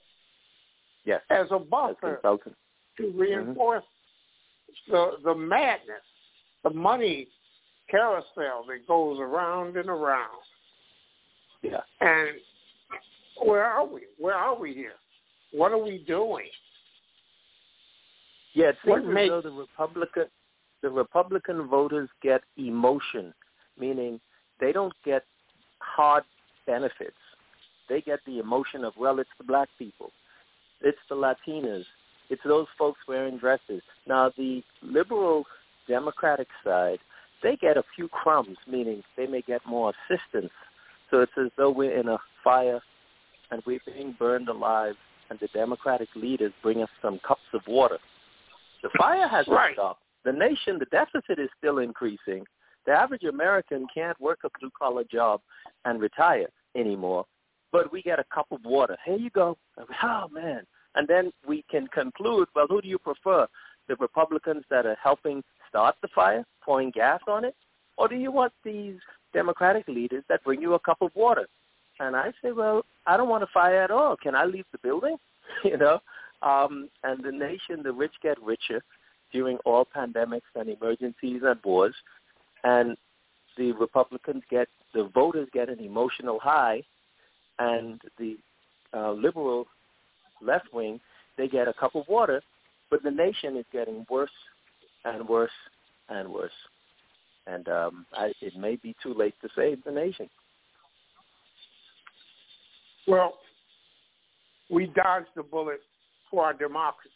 Yes, as a buffer to mm-hmm. reinforce the the madness, the money carousel that goes around and around. Yeah. And where are we? Where are we here? What are we doing? Yeah, it What seems as makes- though the Republican the Republican voters get emotion, meaning they don't get hard benefits. They get the emotion of well, it's the black people, it's the Latinas, it's those folks wearing dresses. Now the liberal Democratic side, they get a few crumbs, meaning they may get more assistance. So it's as though we're in a fire and we're being burned alive, and the Democratic leaders bring us some cups of water. The fire hasn't Right. stopped. The nation, the deficit is still increasing. The average American can't work a blue collar job and retire anymore. But we get a cup of water. Here you go. Oh man. And then we can conclude, well, who do you prefer? The Republicans that are helping start the fire, pouring gas on it? Or do you want these Democratic leaders that bring you a cup of water? And I say, well, I don't want a fire at all. Can I leave the building? you know? Um, and the nation, the rich get richer during all pandemics and emergencies and wars. And the Republicans get, the voters get an emotional high, and the uh, liberal left wing, they get a cup of water, but the nation is getting worse and worse and worse. And um, I, it may be too late to save the nation. Well, we dodged the bullet for our democracy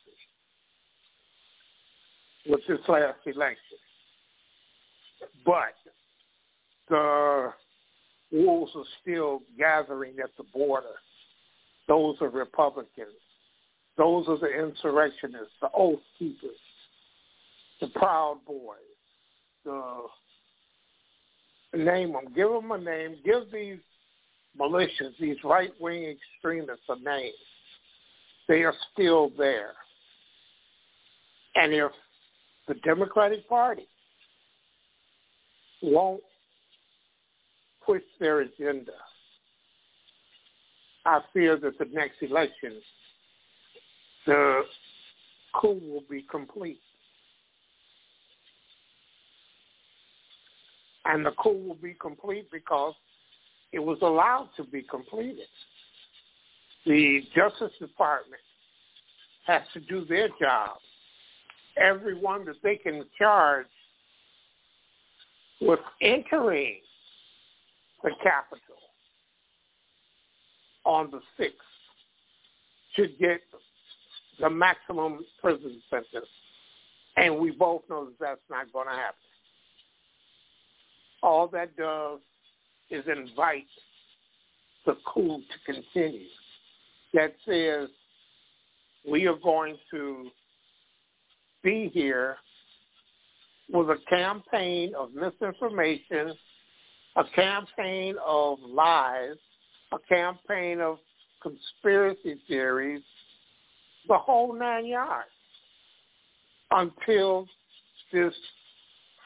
with this last election. But the wolves are still gathering at the border. Those are Republicans. Those are the insurrectionists, the oath keepers, the Proud Boys, the name them, give them a name, give these militias, these right-wing extremists a name. They are still there. And if the Democratic Party won't push their agenda, I fear that the next election, the coup will be complete. And the coup will be complete because it was allowed to be completed. The Justice Department has to do their job. Everyone that they can charge with entering the Capitol on the 6th should get the maximum prison sentence. And we both know that that's not going to happen. All that does is invite the coup to continue. That says we are going to be here with a campaign of misinformation, a campaign of lies, a campaign of conspiracy theories, the whole nine yards, until this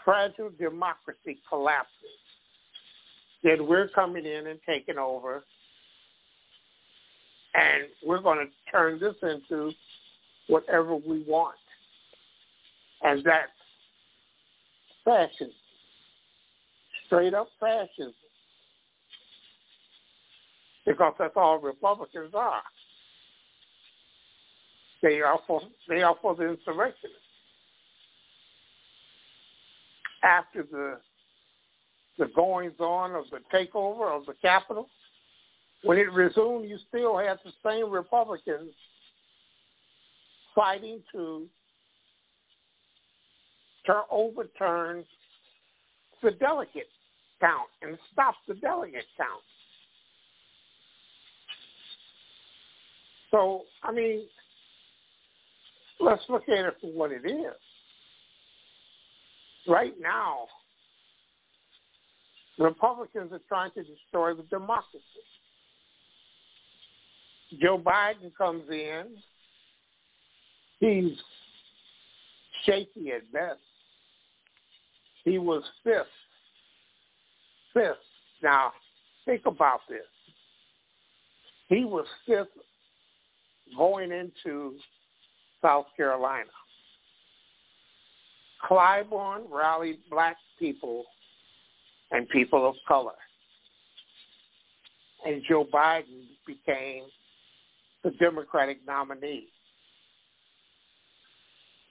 fragile democracy collapses. Then we're coming in and taking over, and we're going to turn this into whatever we want. And that's fascism, straight up fascism, because that's all Republicans are. They are for they are for the insurrectionists. After the the goings on of the takeover of the Capitol, when it resumed, you still had the same Republicans fighting to to overturn the delegate count and stop the delegate count. So, I mean, let's look at it for what it is. Right now, Republicans are trying to destroy the democracy. Joe Biden comes in. He's shaky at best. He was fifth. Fifth. Now, think about this. He was fifth going into South Carolina. Clyburn rallied black people and people of color. And Joe Biden became the Democratic nominee.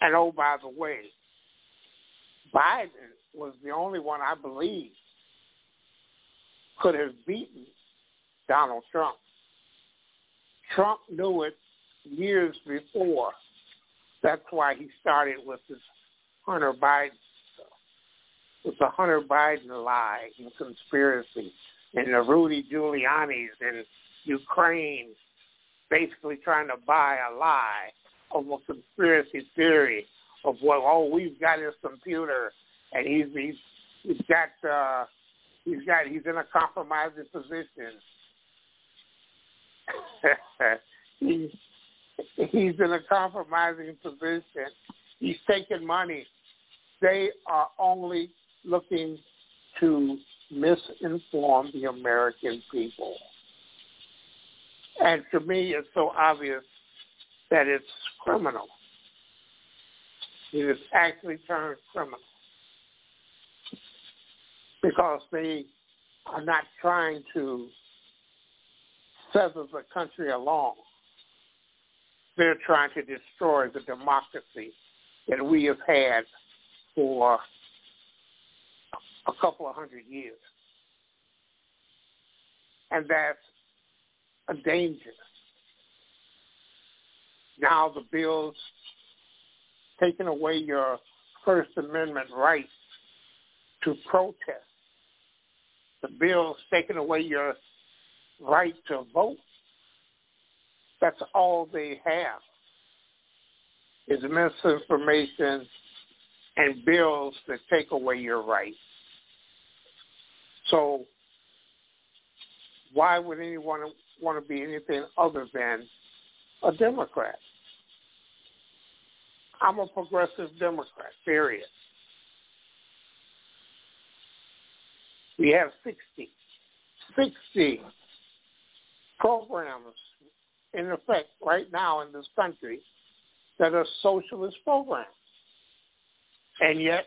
And oh, by the way, Biden was the only one I believe could have beaten Donald Trump. Trump knew it years before. That's why he started with this Hunter Biden. With the Hunter Biden lie and conspiracy and the Rudy Giuliani's in Ukraine basically trying to buy a lie of a conspiracy theory of what oh we've got his computer and he's he's he's got uh he's got he's in a compromising position. he's he's in a compromising position. He's taking money. They are only looking to misinform the American people. And to me, it's so obvious that it's criminal. It is actually turned criminal because they are not trying to feather the country along. They're trying to destroy the democracy that we have had for a couple of hundred years. And that's a danger. Now the bill's taking away your First Amendment right to protest. The bill's taking away your right to vote. That's all they have is misinformation and bills that take away your rights. So why would anyone want to be anything other than a Democrat? I'm a progressive Democrat, period. We have 60, 60 programs in effect right now in this country that are socialist programs. And yet,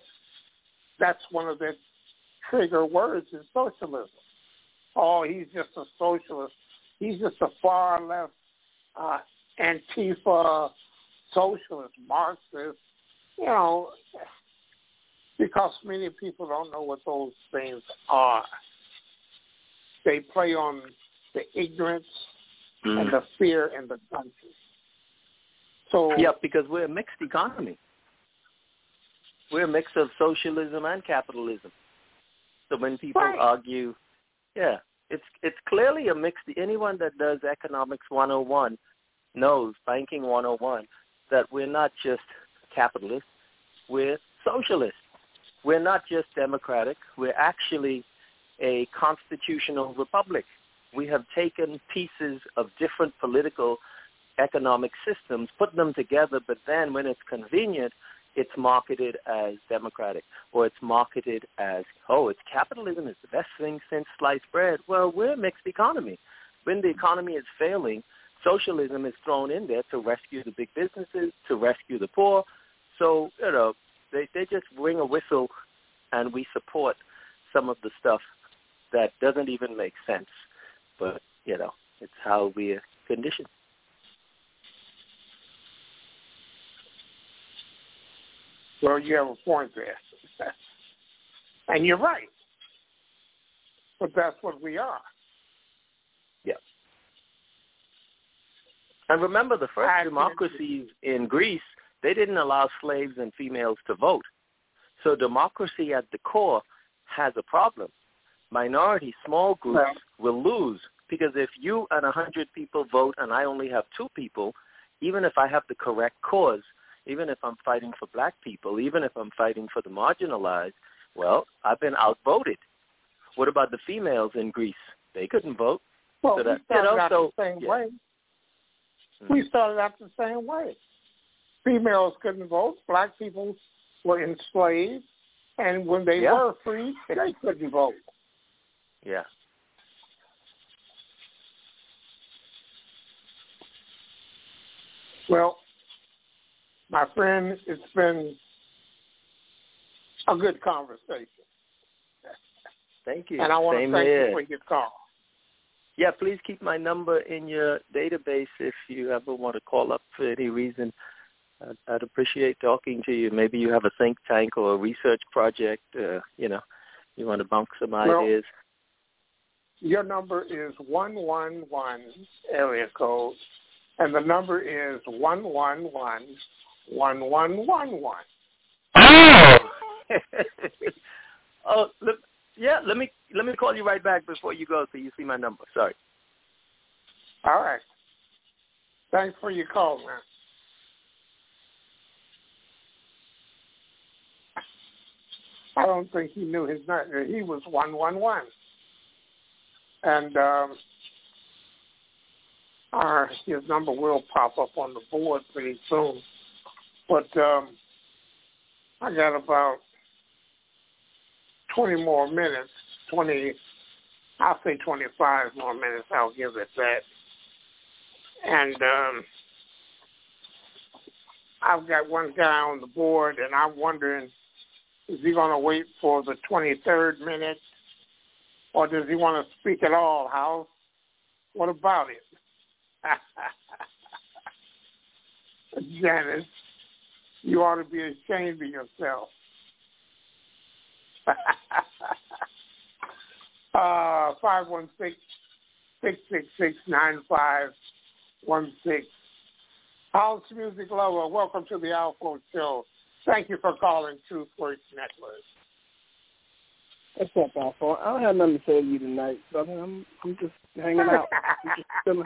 that's one of the trigger words is socialism. Oh, he's just a socialist. He's just a far left uh, Antifa socialist, Marxist. You know, because many people don't know what those things are. They play on the ignorance mm. and the fear in the country. So yeah, because we're a mixed economy. We're a mix of socialism and capitalism. So when people right. argue, yeah, it's it's clearly a mix. Anyone that does economics 101 knows banking 101 that we're not just capitalists. We're socialists. We're not just democratic. We're actually a constitutional republic. We have taken pieces of different political economic systems, put them together, but then when it's convenient, it's marketed as democratic or it's marketed as, oh, it's capitalism. It's the best thing since sliced bread. Well, we're a mixed economy. When the economy is failing, socialism is thrown in there to rescue the big businesses, to rescue the poor. So, you know, they, they just ring a whistle and we support some of the stuff that doesn't even make sense. But, you know, it's how we are conditioned. Well, you have a point there. and you're right. But that's what we are. Yeah. And remember, the first democracies in Greece, they didn't allow slaves and females to vote. So democracy at the core has a problem. Minority, small groups will lose because if you and a hundred people vote and I only have two people, even if I have the correct cause, even if I'm fighting for black people, even if I'm fighting for the marginalized, well, I've been outvoted. What about the females in Greece? They couldn't vote. Well, so that, we started you know, out so, the same yeah. way. Hmm. We started out the same way. Females couldn't vote. Black people were enslaved, and when they Yeah. were free, they couldn't vote. Yeah. Well, my friend, it's been a good conversation, Thank you. and I want Same to thank here. you for your call. Yeah, please keep my number in your database if you ever want to call up for any reason. I'd, I'd appreciate talking to you. Maybe you have a think tank or a research project. Uh, you know, you want to bounce some Well, ideas. Your number is one one one area code, and the number is one one one one one one one. Oh. oh, let, yeah. Let me let me call you right back before you go, so you see my number. Sorry. All right. Thanks for your call, man. I don't think he knew his number. He was one one one, and um, our his number will pop up on the board pretty soon. But um, I got about twenty more minutes. Twenty, I'll say twenty-five more minutes. I'll give it that. And um, I've got one guy on the board, and I'm wondering is he going to wait for the 23rd minute, or does he want to speak at all, House? What about it? Janice, you ought to be ashamed of yourself. uh, 516-666-9516. House music lover, welcome to the ALFO Show. Thank you for calling Truth Works Network. What's up, ALFO? I don't have nothing to say to you tonight, brother. I'm I'm just hanging out. I'm just chilling.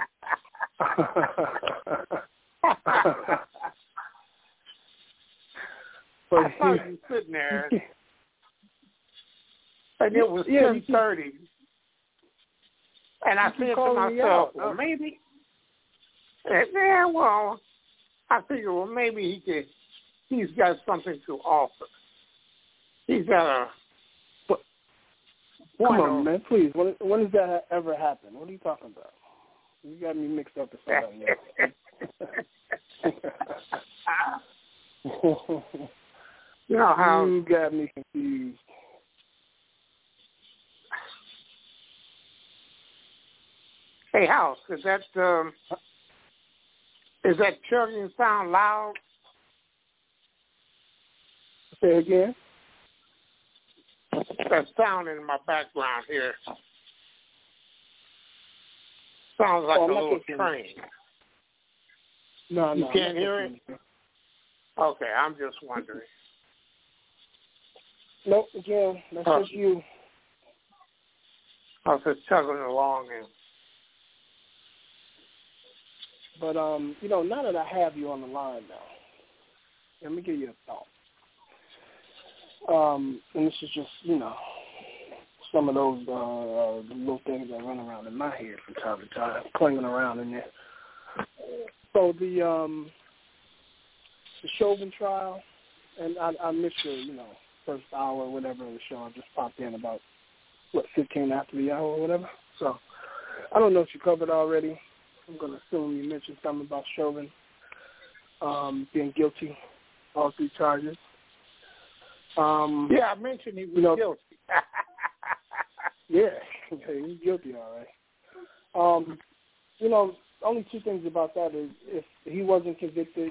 but I saw you sitting there, and it was Yeah, ten thirty, and I said to me myself, well, maybe, eh, yeah, well, I figured, well, maybe he could, he's got something to offer. He's got a. But- Come on, man, please. When when does that ever happen? What are you talking about? You got me mixed up with somebody else. you know how you got me confused. Hey, House, is that um, is that chugging sound loud? Say again. That sound in my background here sounds like Oh, a little train. No, no. I'm can't hear confused. Okay, I'm just wondering. Nope. Again, that's Huh. just you. I was just chugging along and But um, you know, now that I have you on the line now, let me give you a thought. Um, and this is just, you know, some of those uh, uh, little things that run around in my head from time to time, clinging around in there. So the um, the Chauvin trial, and I, I missed your, you know, first hour or whatever of the show. I just popped in about what fifteen after the hour or whatever. So I don't know if you covered already. I'm going to assume you mentioned something about Chauvin um, being guilty, all three charges. Um, yeah, I mentioned he was you know, guilty. yeah, yeah, he's guilty, all right. Um, you know, only two things about that is if he wasn't convicted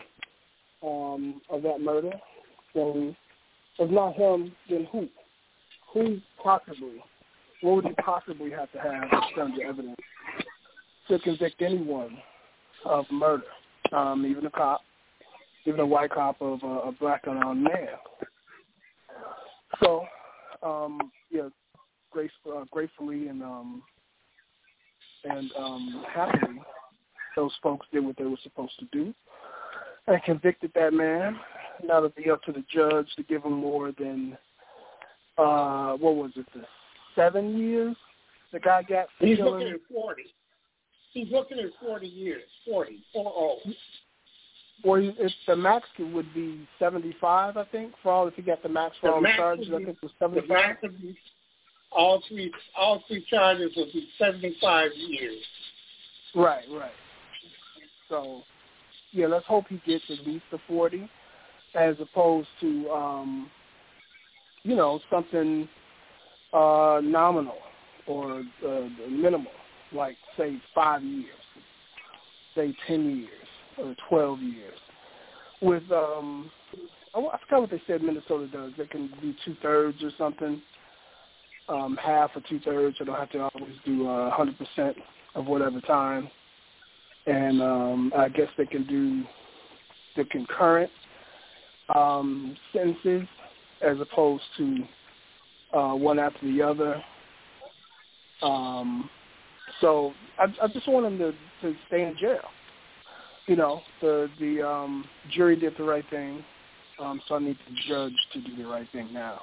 um, of that murder, then if not him, then who? Who possibly? What would he possibly have to have in terms of evidence to convict anyone of murder, um, even a cop, even a white cop of a, a black unarmed man? So, um, yeah, grace, uh, gratefully and um, and um, happily, those folks did what they were supposed to do and convicted that man. Now it'll be up to the judge to give him more than uh, what was it, the seven years the guy got for He's killing. looking at forty. He's looking at forty years. Forty. Four oh. Well, if the max would be seventy-five, I think, for all if he got the max for The all max charges. would I think it was The seventy-five. max of the- all three all three charges will be seventy five years. Right, right. So, yeah, let's hope he gets at least the forty, as opposed to, um, you know, something uh, nominal or uh, minimal, like say five years, say ten years or twelve years. With um, I forgot what they said Minnesota does. They can do two thirds or something, um, half or two thirds. They don't have to always do a hundred percent of whatever time and um, I guess they can do the concurrent um, sentences as opposed to uh, one after the other. Um, so I, I just want them to, to stay in jail. You know, the the um, jury did the right thing, um, so I need the judge to do the right thing now.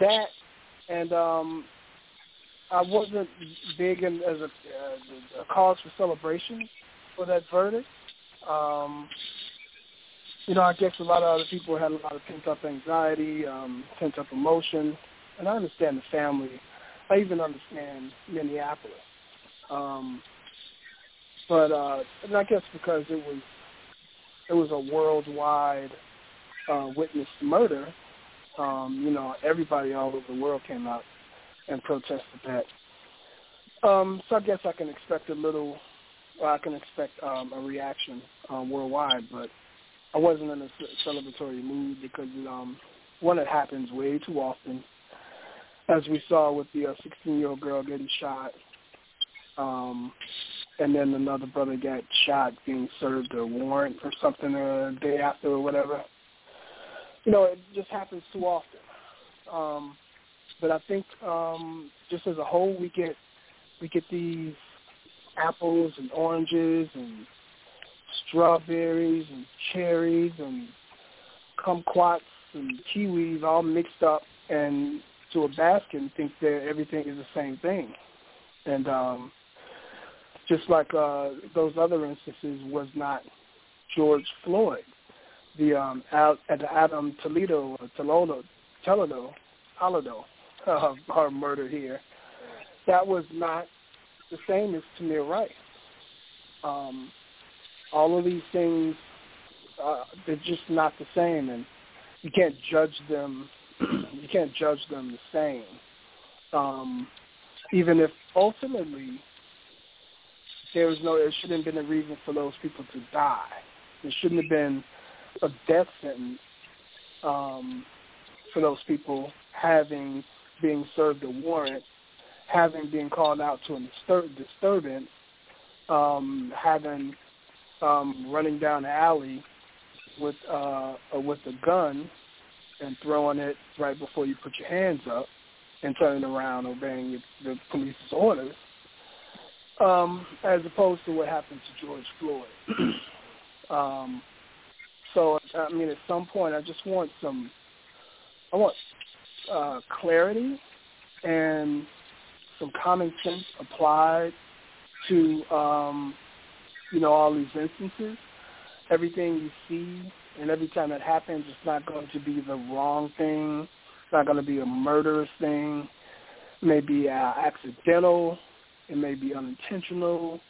That and um, I wasn't big in, as a, uh, a cause for celebration for that verdict. Um, you know, I guess a lot of other people had a lot of pent up anxiety, um, pent up emotion, and I understand the family. I even understand Minneapolis. Um, but uh, and I guess because it was it was a worldwide uh, witnessed murder, um, you know, everybody all over the world came out and protested that. Um, so I guess I can expect a little, or I can expect um, a reaction um, worldwide, but I wasn't in a celebratory mood because um, one, it happens way too often, as we saw with the uh, 16-year-old girl getting shot, um, and then another brother got shot being served a warrant or something a day after or whatever. You know, it just happens too often. Um, but I think um, just as a whole, we get we get these apples and oranges and strawberries and cherries and kumquats and kiwis all mixed up and to a basket and think that everything is the same thing. And um, just like uh, those other instances was not George Floyd, the um, Al, at the Adam Toledo or Toledo, Toledo, Toledo, uh, our murder here. That was not the same as Tamir Rice. Um, all of these things, uh, they're just not the same, and you can't judge them. you can't judge them the same, um, even if ultimately there was no. There shouldn't have been a reason for those people to die. There shouldn't have been a death sentence um, for those people having being served a warrant, having been called out to a distur- disturbance, um, having um, running down the alley with uh, uh, with a gun and throwing it right before you put your hands up and turning around obeying your, the police's orders, um, as opposed to what happened to George Floyd. um, so I mean, at some point, I just want some. I want uh, clarity and some common sense applied to um, you know all these instances. Everything you see and every time that happens, it's not going to be the wrong thing. It's not going to be a murderous thing. It may be uh, accidental. It may be unintentional.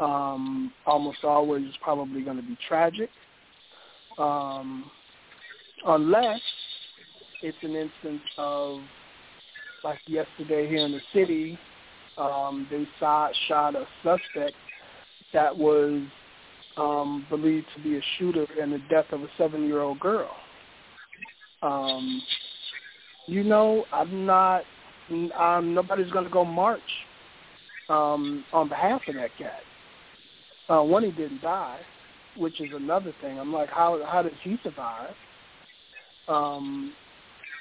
Um, almost always, it's probably going to be tragic, um, unless it's an instance of like yesterday here in the city, um, they saw, shot a suspect that was um, believed to be a shooter in the death of a seven-year-old girl. Um, you know, I'm not. Um, nobody's going to go march um, on behalf of that cat. Uh, one, he didn't die, which is another thing. I'm like, how how did he survive? Um,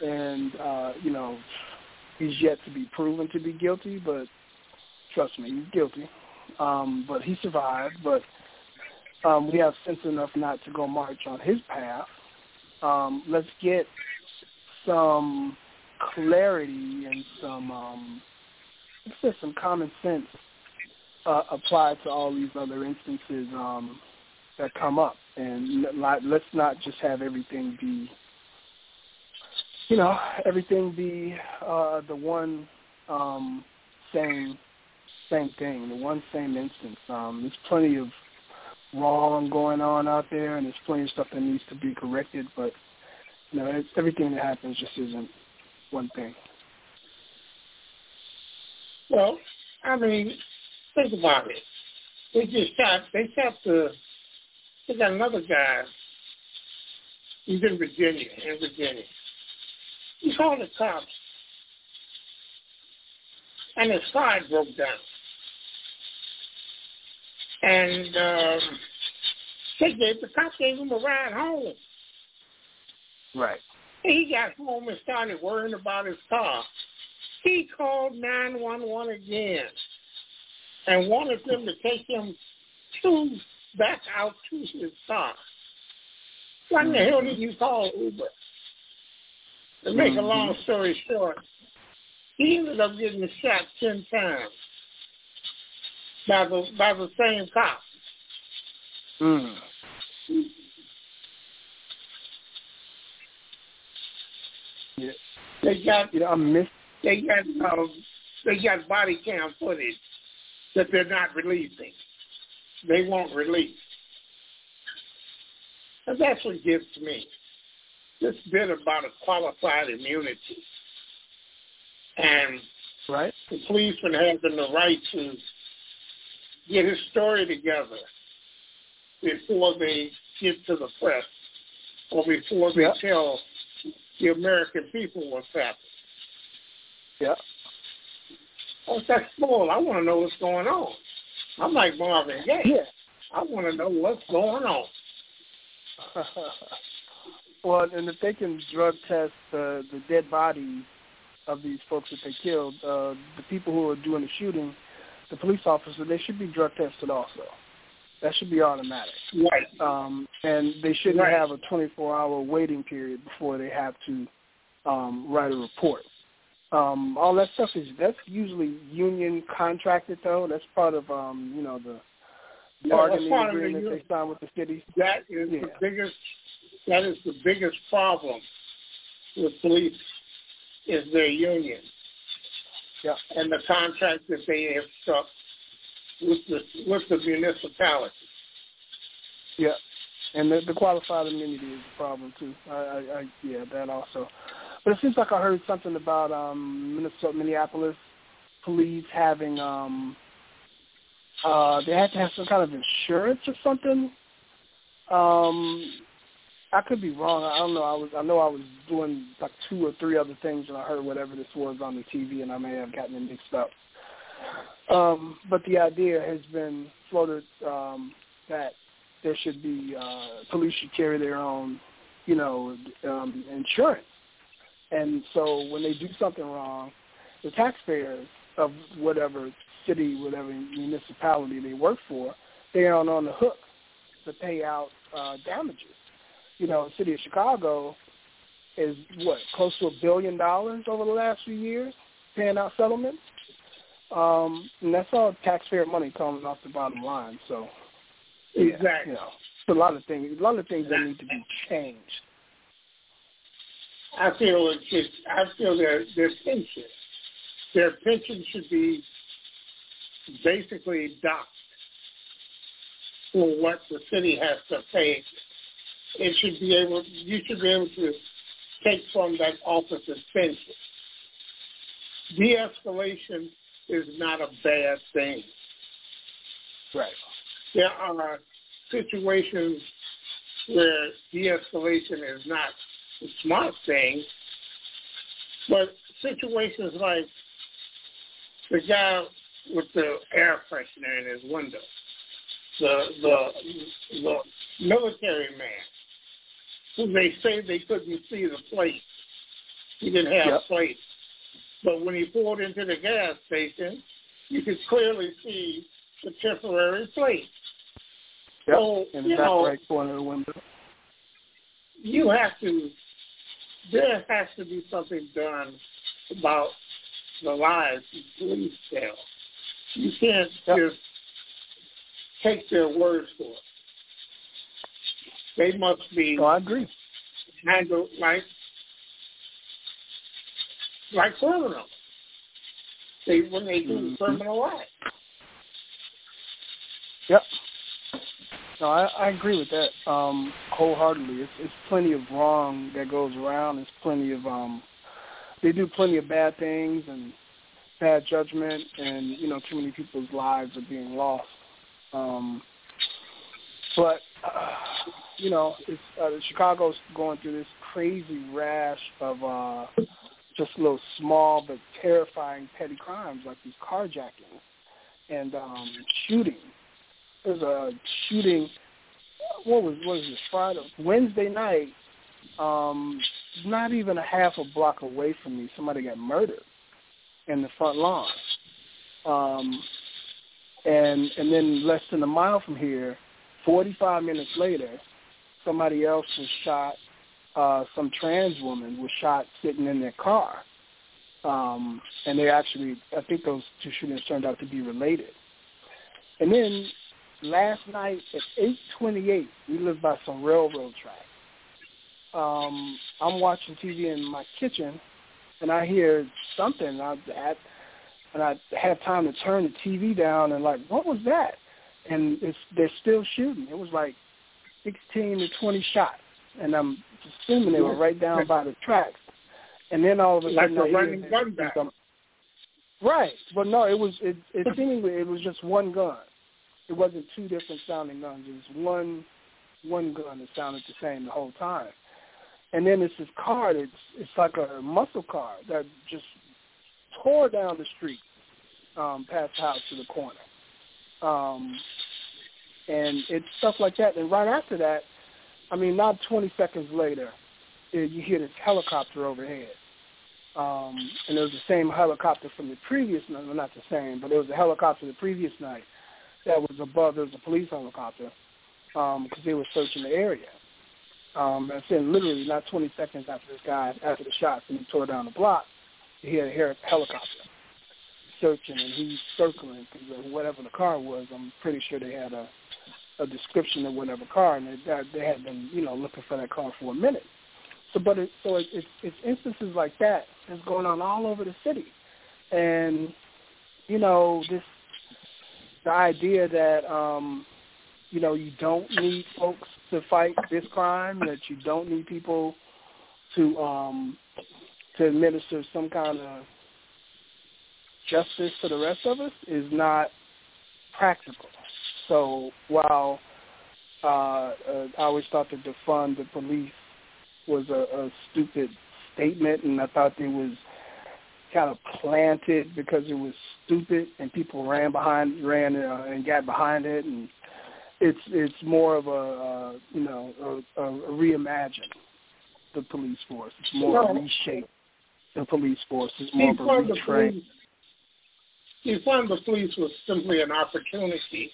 and uh, you know, he's yet to be proven to be guilty, but trust me, he's guilty. Um, but he survived. But um, we have sense enough not to go march on his path. Um, let's get some clarity and some um, let's get some common sense uh, applied to all these other instances um, that come up, and let's not just have everything be, you know, everything be uh, the one um, same same thing, the one same instance. Um, there's plenty of wrong going on out there, and there's plenty of stuff that needs to be corrected. But you know, everything that happens just isn't one thing. Well, I mean, think about it. They just shot. They shot the. They got another guy. He's in Virginia. In Virginia, he called the cops, and his side broke down and um, they gave the cop gave him a ride home. Right. He got home and started worrying about his car. He called nine one one again and wanted them to take him to back out to his car. Why in the hell did you call Uber? To make a long mm-hmm. story short, he ended up getting shot ten times by the by the same cop. Mm. Yeah. They got you know, I miss they got um, they got body cam footage that they're not releasing. They won't release. And that's what gets me. This bit about a qualified immunity. And right. the policeman having the right to get his story together before they get to the press or before they tell the American people what's happening. Yeah. Oh, that's cool. I want to know what's going on. I'm like Marvin Gaye. Yeah. I want to know what's going on. well, and if they can drug test uh, the dead bodies of these folks that they killed, uh, the people who are doing the shooting the police officer, they should be drug tested also. That should be automatic. Right. Um, and they shouldn't right. have a 24-hour waiting period before they have to um, write a report. Um, all that stuff is that's usually union contracted though. That's part of um, you know the bargaining yeah, agreement the they signed with the cities. That is yeah. the biggest. That is the biggest problem with police is their union yeah. and the contract that they have struck with the with the municipality. Yeah, and the, the qualified immunity is a problem too. I, I, I yeah, that also. But it seems like I heard something about um, Minnesota, Minneapolis police having um, uh, they had to have some kind of insurance or something. Um, I could be wrong. I don't know. I was I know I was doing like two or three other things and I heard whatever this was on the TV and I may have gotten it mixed up. Um, but the idea has been floated um, that there should be uh, police should carry their own, you know, um, insurance. And so when they do something wrong, the taxpayers of whatever city, whatever municipality they work for, they aren't on the hook to pay out uh, damages you know, the city of Chicago is what close to a billion dollars over the last few years paying out settlements. Um, and that's all taxpayer money coming off the bottom line. So, yeah, exactly. You know, a lot of things, a lot of things that need to be changed. I feel it should. I feel their their pension, their pension should be basically docked for what the city has to pay. It should be able. You should be able to take from that officer's pension. De-escalation is not a bad thing. Right. There are situations where de-escalation is not a smart thing, but situations like the guy with the air freshener in his window, the the the military man who they say they couldn't see the plate. He didn't have yep. plates. But when he pulled into the gas station, you could clearly see the temporary plate. Yep. So, in you the know, right corner of the window. You have to, there has to be something done about the lies these police tell. You can't yep. just take their words for it. They must be Oh, I agree. handled like like criminals. They when they do Mhm. criminal acts. Yep. No, I, I agree with that um, wholeheartedly. It's, it's plenty of wrong that goes around. It's plenty of um, they do plenty of bad things and bad judgment, and you know, too many people's lives are being lost. Um, but uh, you know, it's uh, Chicago's going through this crazy rash of uh, just little small but terrifying petty crimes like these carjackings and um, shooting. There's a shooting. What was what was this Friday Wednesday night? Um, not even a half a block away from me, somebody got murdered in the front lawn. Um, and and then less than a mile from here, 45 minutes later, somebody else was shot. Uh, some trans woman was shot sitting in their car. Um, and they actually, I think those two shootings turned out to be related. And then last night at 8:28, we live by some railroad tracks. Um, I'm watching TV in my kitchen, and I hear something. I, I and I have time to turn the TV down and like, what was that? And it's they're still shooting. It was like 16 to 20 shots, and I'm assuming they were right down by the tracks. And then all of a sudden, a I hear running gun back. Right, but no, it was it, it seemingly it was just one gun. It wasn't two different sounding guns. It was one one gun that sounded the same the whole time. And then it's this car that's it's like a muscle car that just tore down the street um, past the house to the corner. Um, and it's stuff like that. And right after that, I mean, not 20 seconds later, eh, you hear this helicopter overhead. Um, and it was the same helicopter from the previous night. Well, not the same, but it was a helicopter the previous night that was above. There was a police helicopter because they were searching the area. Um, and then literally not 20 seconds after this guy, after the shots, and he tore down the block, he had a helicopter searching, and he's circling because whatever the car was, I'm pretty sure they had a a description of whatever car, and they, they had been, you know, looking for that car for a minute. So, but it, so it, it's it's instances like that that's going on all over the city, and you know this the idea that um, you know you don't need folks to fight this crime, that you don't need people to um, to administer some kind of justice to the rest of us is not practical. So while uh, uh, I always thought that defund the police was a, a stupid statement, and I thought it was kind of planted because it was stupid, and people ran behind, ran uh, and got behind it, and it's it's more of a uh, you know a, a, reimagine the police force. It's more No. a reshape the police force. It's more of a retrain. Police. Defund the police was simply an opportunity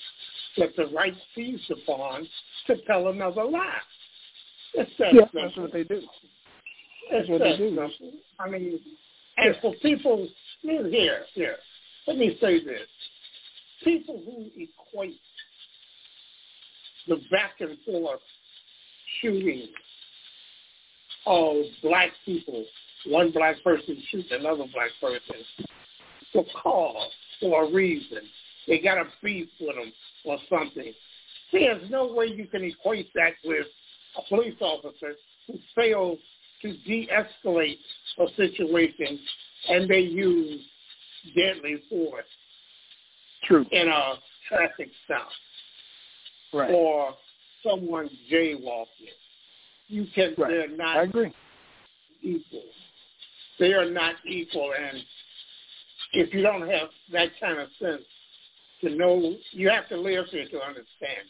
that the right seized upon to tell another lie. It's that yeah, that's what they do. It's what that they do. simple. I mean, and for people here, here, let me say this: people who equate the back and forth shooting of black people, one black person shoots another black person for cause, for a reason. They got a beef with them or something. There's no way you can equate that with a police officer who fails to de-escalate a situation and they use deadly force True. in a traffic stop Right. or someone jaywalking. You can, Right. they're I agree. equal. They are not equal, and if you don't have that kind of sense to know, you have to live here to understand.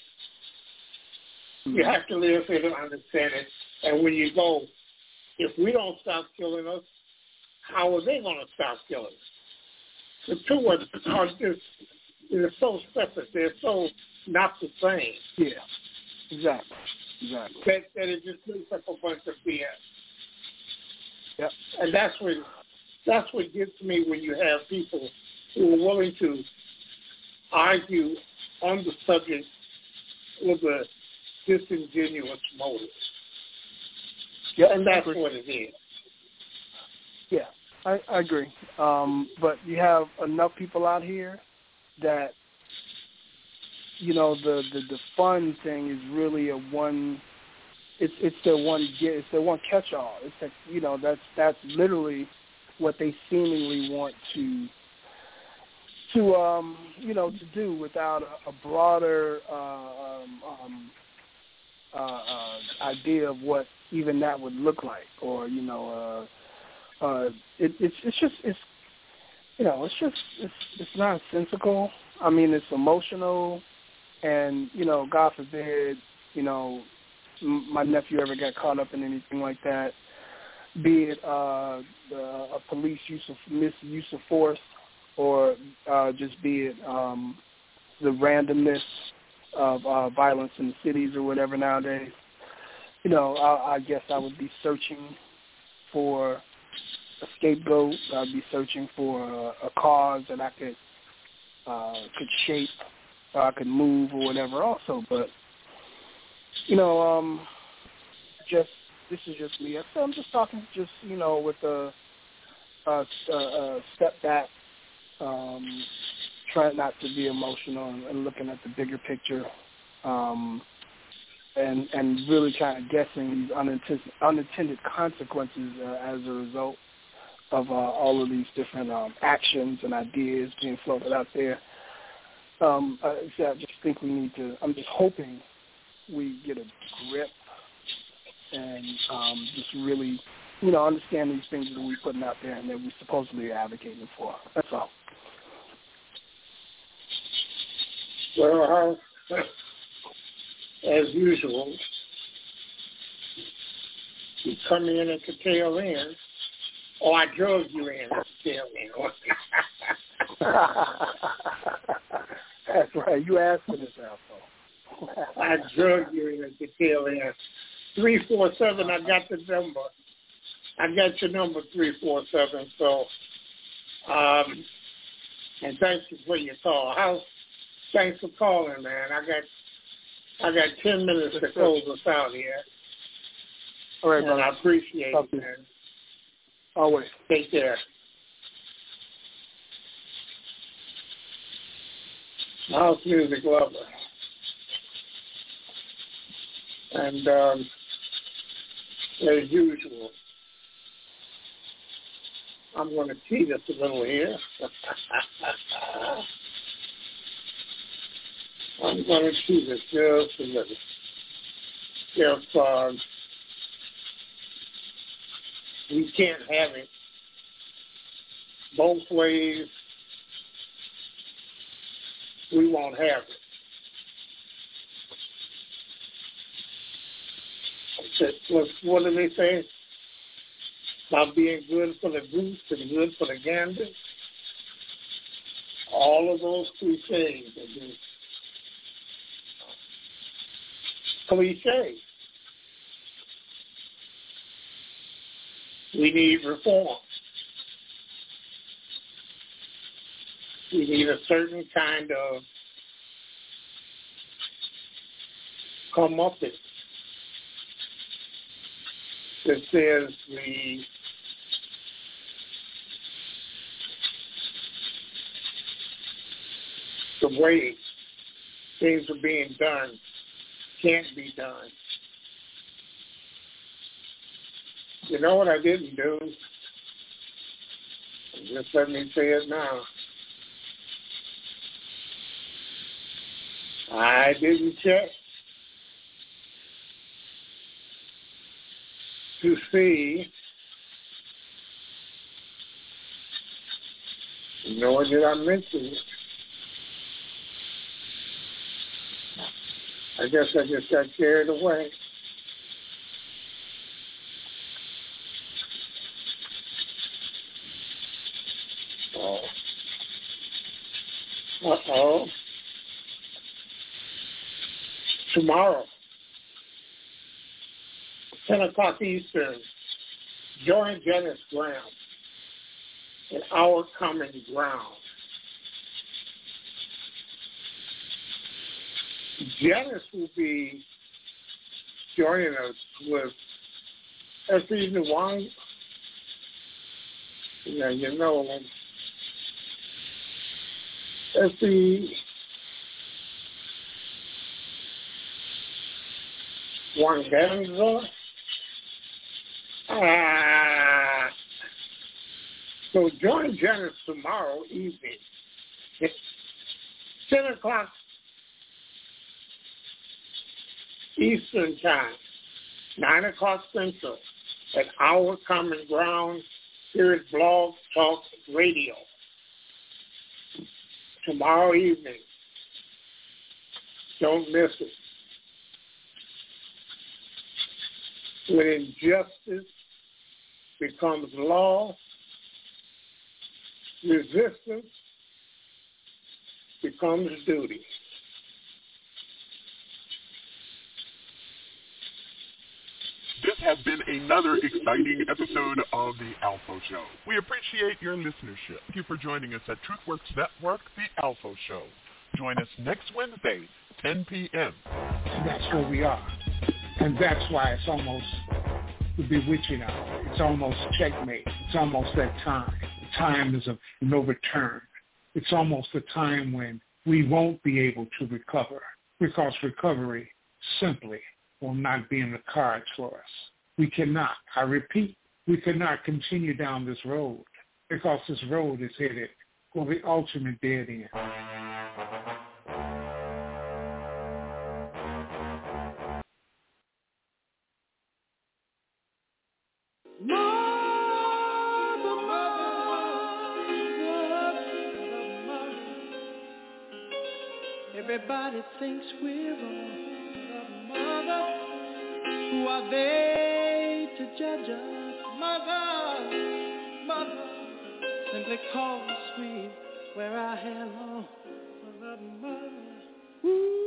You hmm. have to live here to understand it. And when you go, if we don't stop killing us, how are they going to stop killing us? The two are, are just, they're so separate. They're so not the same Yeah. Exactly. Exactly. that, that it just makes up a bunch of BS. Yep. And that's what that's what gets me when you have people who are willing to argue on the subject with a disingenuous motive. Yeah, And that's what it is. Yeah, I, I agree. Um, but you have enough people out here that you know the the the fun thing is really a one. It's it's their one get. It's their one catch all. It's like you know that's that's literally what they seemingly want to to um you know to do without a, a broader uh, um, um, uh, uh, idea of what even that would look like, or you know. Uh, uh, it, it's it's just it's you know it's just it's it's nonsensical. I mean it's emotional, and you know God forbid you know m- my nephew ever got caught up in anything like that. Be it uh, the, a police use of misuse of force, or uh, just be it um, the randomness of uh, violence in the cities or whatever nowadays. You know, I, I guess I would be searching for a scapegoat. I'd be searching for a, a cause that I could uh, could shape or I could move or whatever. Also, but you know, um, just this is just me. I'm just talking, just you know, with a, a, a, step back, um, trying not to be emotional and, and looking at the bigger picture. Um, and and really kind of guessing these unintended, unintended consequences uh, as a result of uh, all of these different um, actions and ideas being floated out there. Um, I, so I just think we need to. I'm just hoping we get a grip and um, just really, you know, understand these things that we're putting out there and that we're supposedly advocating for. That's all. Well, as usual, you come in at the tail end, or I drug you in at the tail end. That's right. You asked for this, ALFO. I drug you in at the tail end. Three four seven. I got the number. I got your number three four seven. So, um, and thank you for your call. How? Thanks for calling, man. I got I got ten minutes to close us out here, All right, and brother. I appreciate Talk it, man. Always. Take care. House music lover. And um, as usual, I'm going to tease us a little here. I'm going to tease us just a little. If um, we can't have it both ways, we won't have it. That- What, what do they say? About being good for the goose and good for the gander. All of those cliches are just cliches. We need reform. We need a certain kind of comeuppance that says the the way things are being done can't be done. You know what I didn't do? Just let me say it now. I didn't check to see, nor did I mention it. I guess I just got carried away. Oh. Uh-oh. Tomorrow, 10 o'clock Eastern, join Janice Graham in our common ground. Janice will be joining us with S.E. Nwang. Yeah, you know, S.E. Wanganza. So join Janice tomorrow evening. It's 10 o'clock Eastern Time, 9 o'clock Central, at Our Common Ground here at Blog Talk Radio. Tomorrow evening. Don't miss it. When injustice becomes law, resistance becomes duty. This has been another exciting episode of The ALFO Show. We appreciate your listenership. Thank you for joining us at TruthWorks Network, The ALFO Show. Join us next Wednesday, 10 p.m. That's where we are. And that's why it's almost the bewitching hour. It's almost checkmate. It's almost that time. The time is of no return. It's almost the time when we won't be able to recover because recovery simply will not be in the cards for us. We cannot, I repeat, we cannot continue down this road because this road is headed for the ultimate dead end. We're all wrong. Mother, who are they to judge us? Mother, mother, simply cause we wear our hair long. Mother, mother, ooh.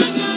Yeah.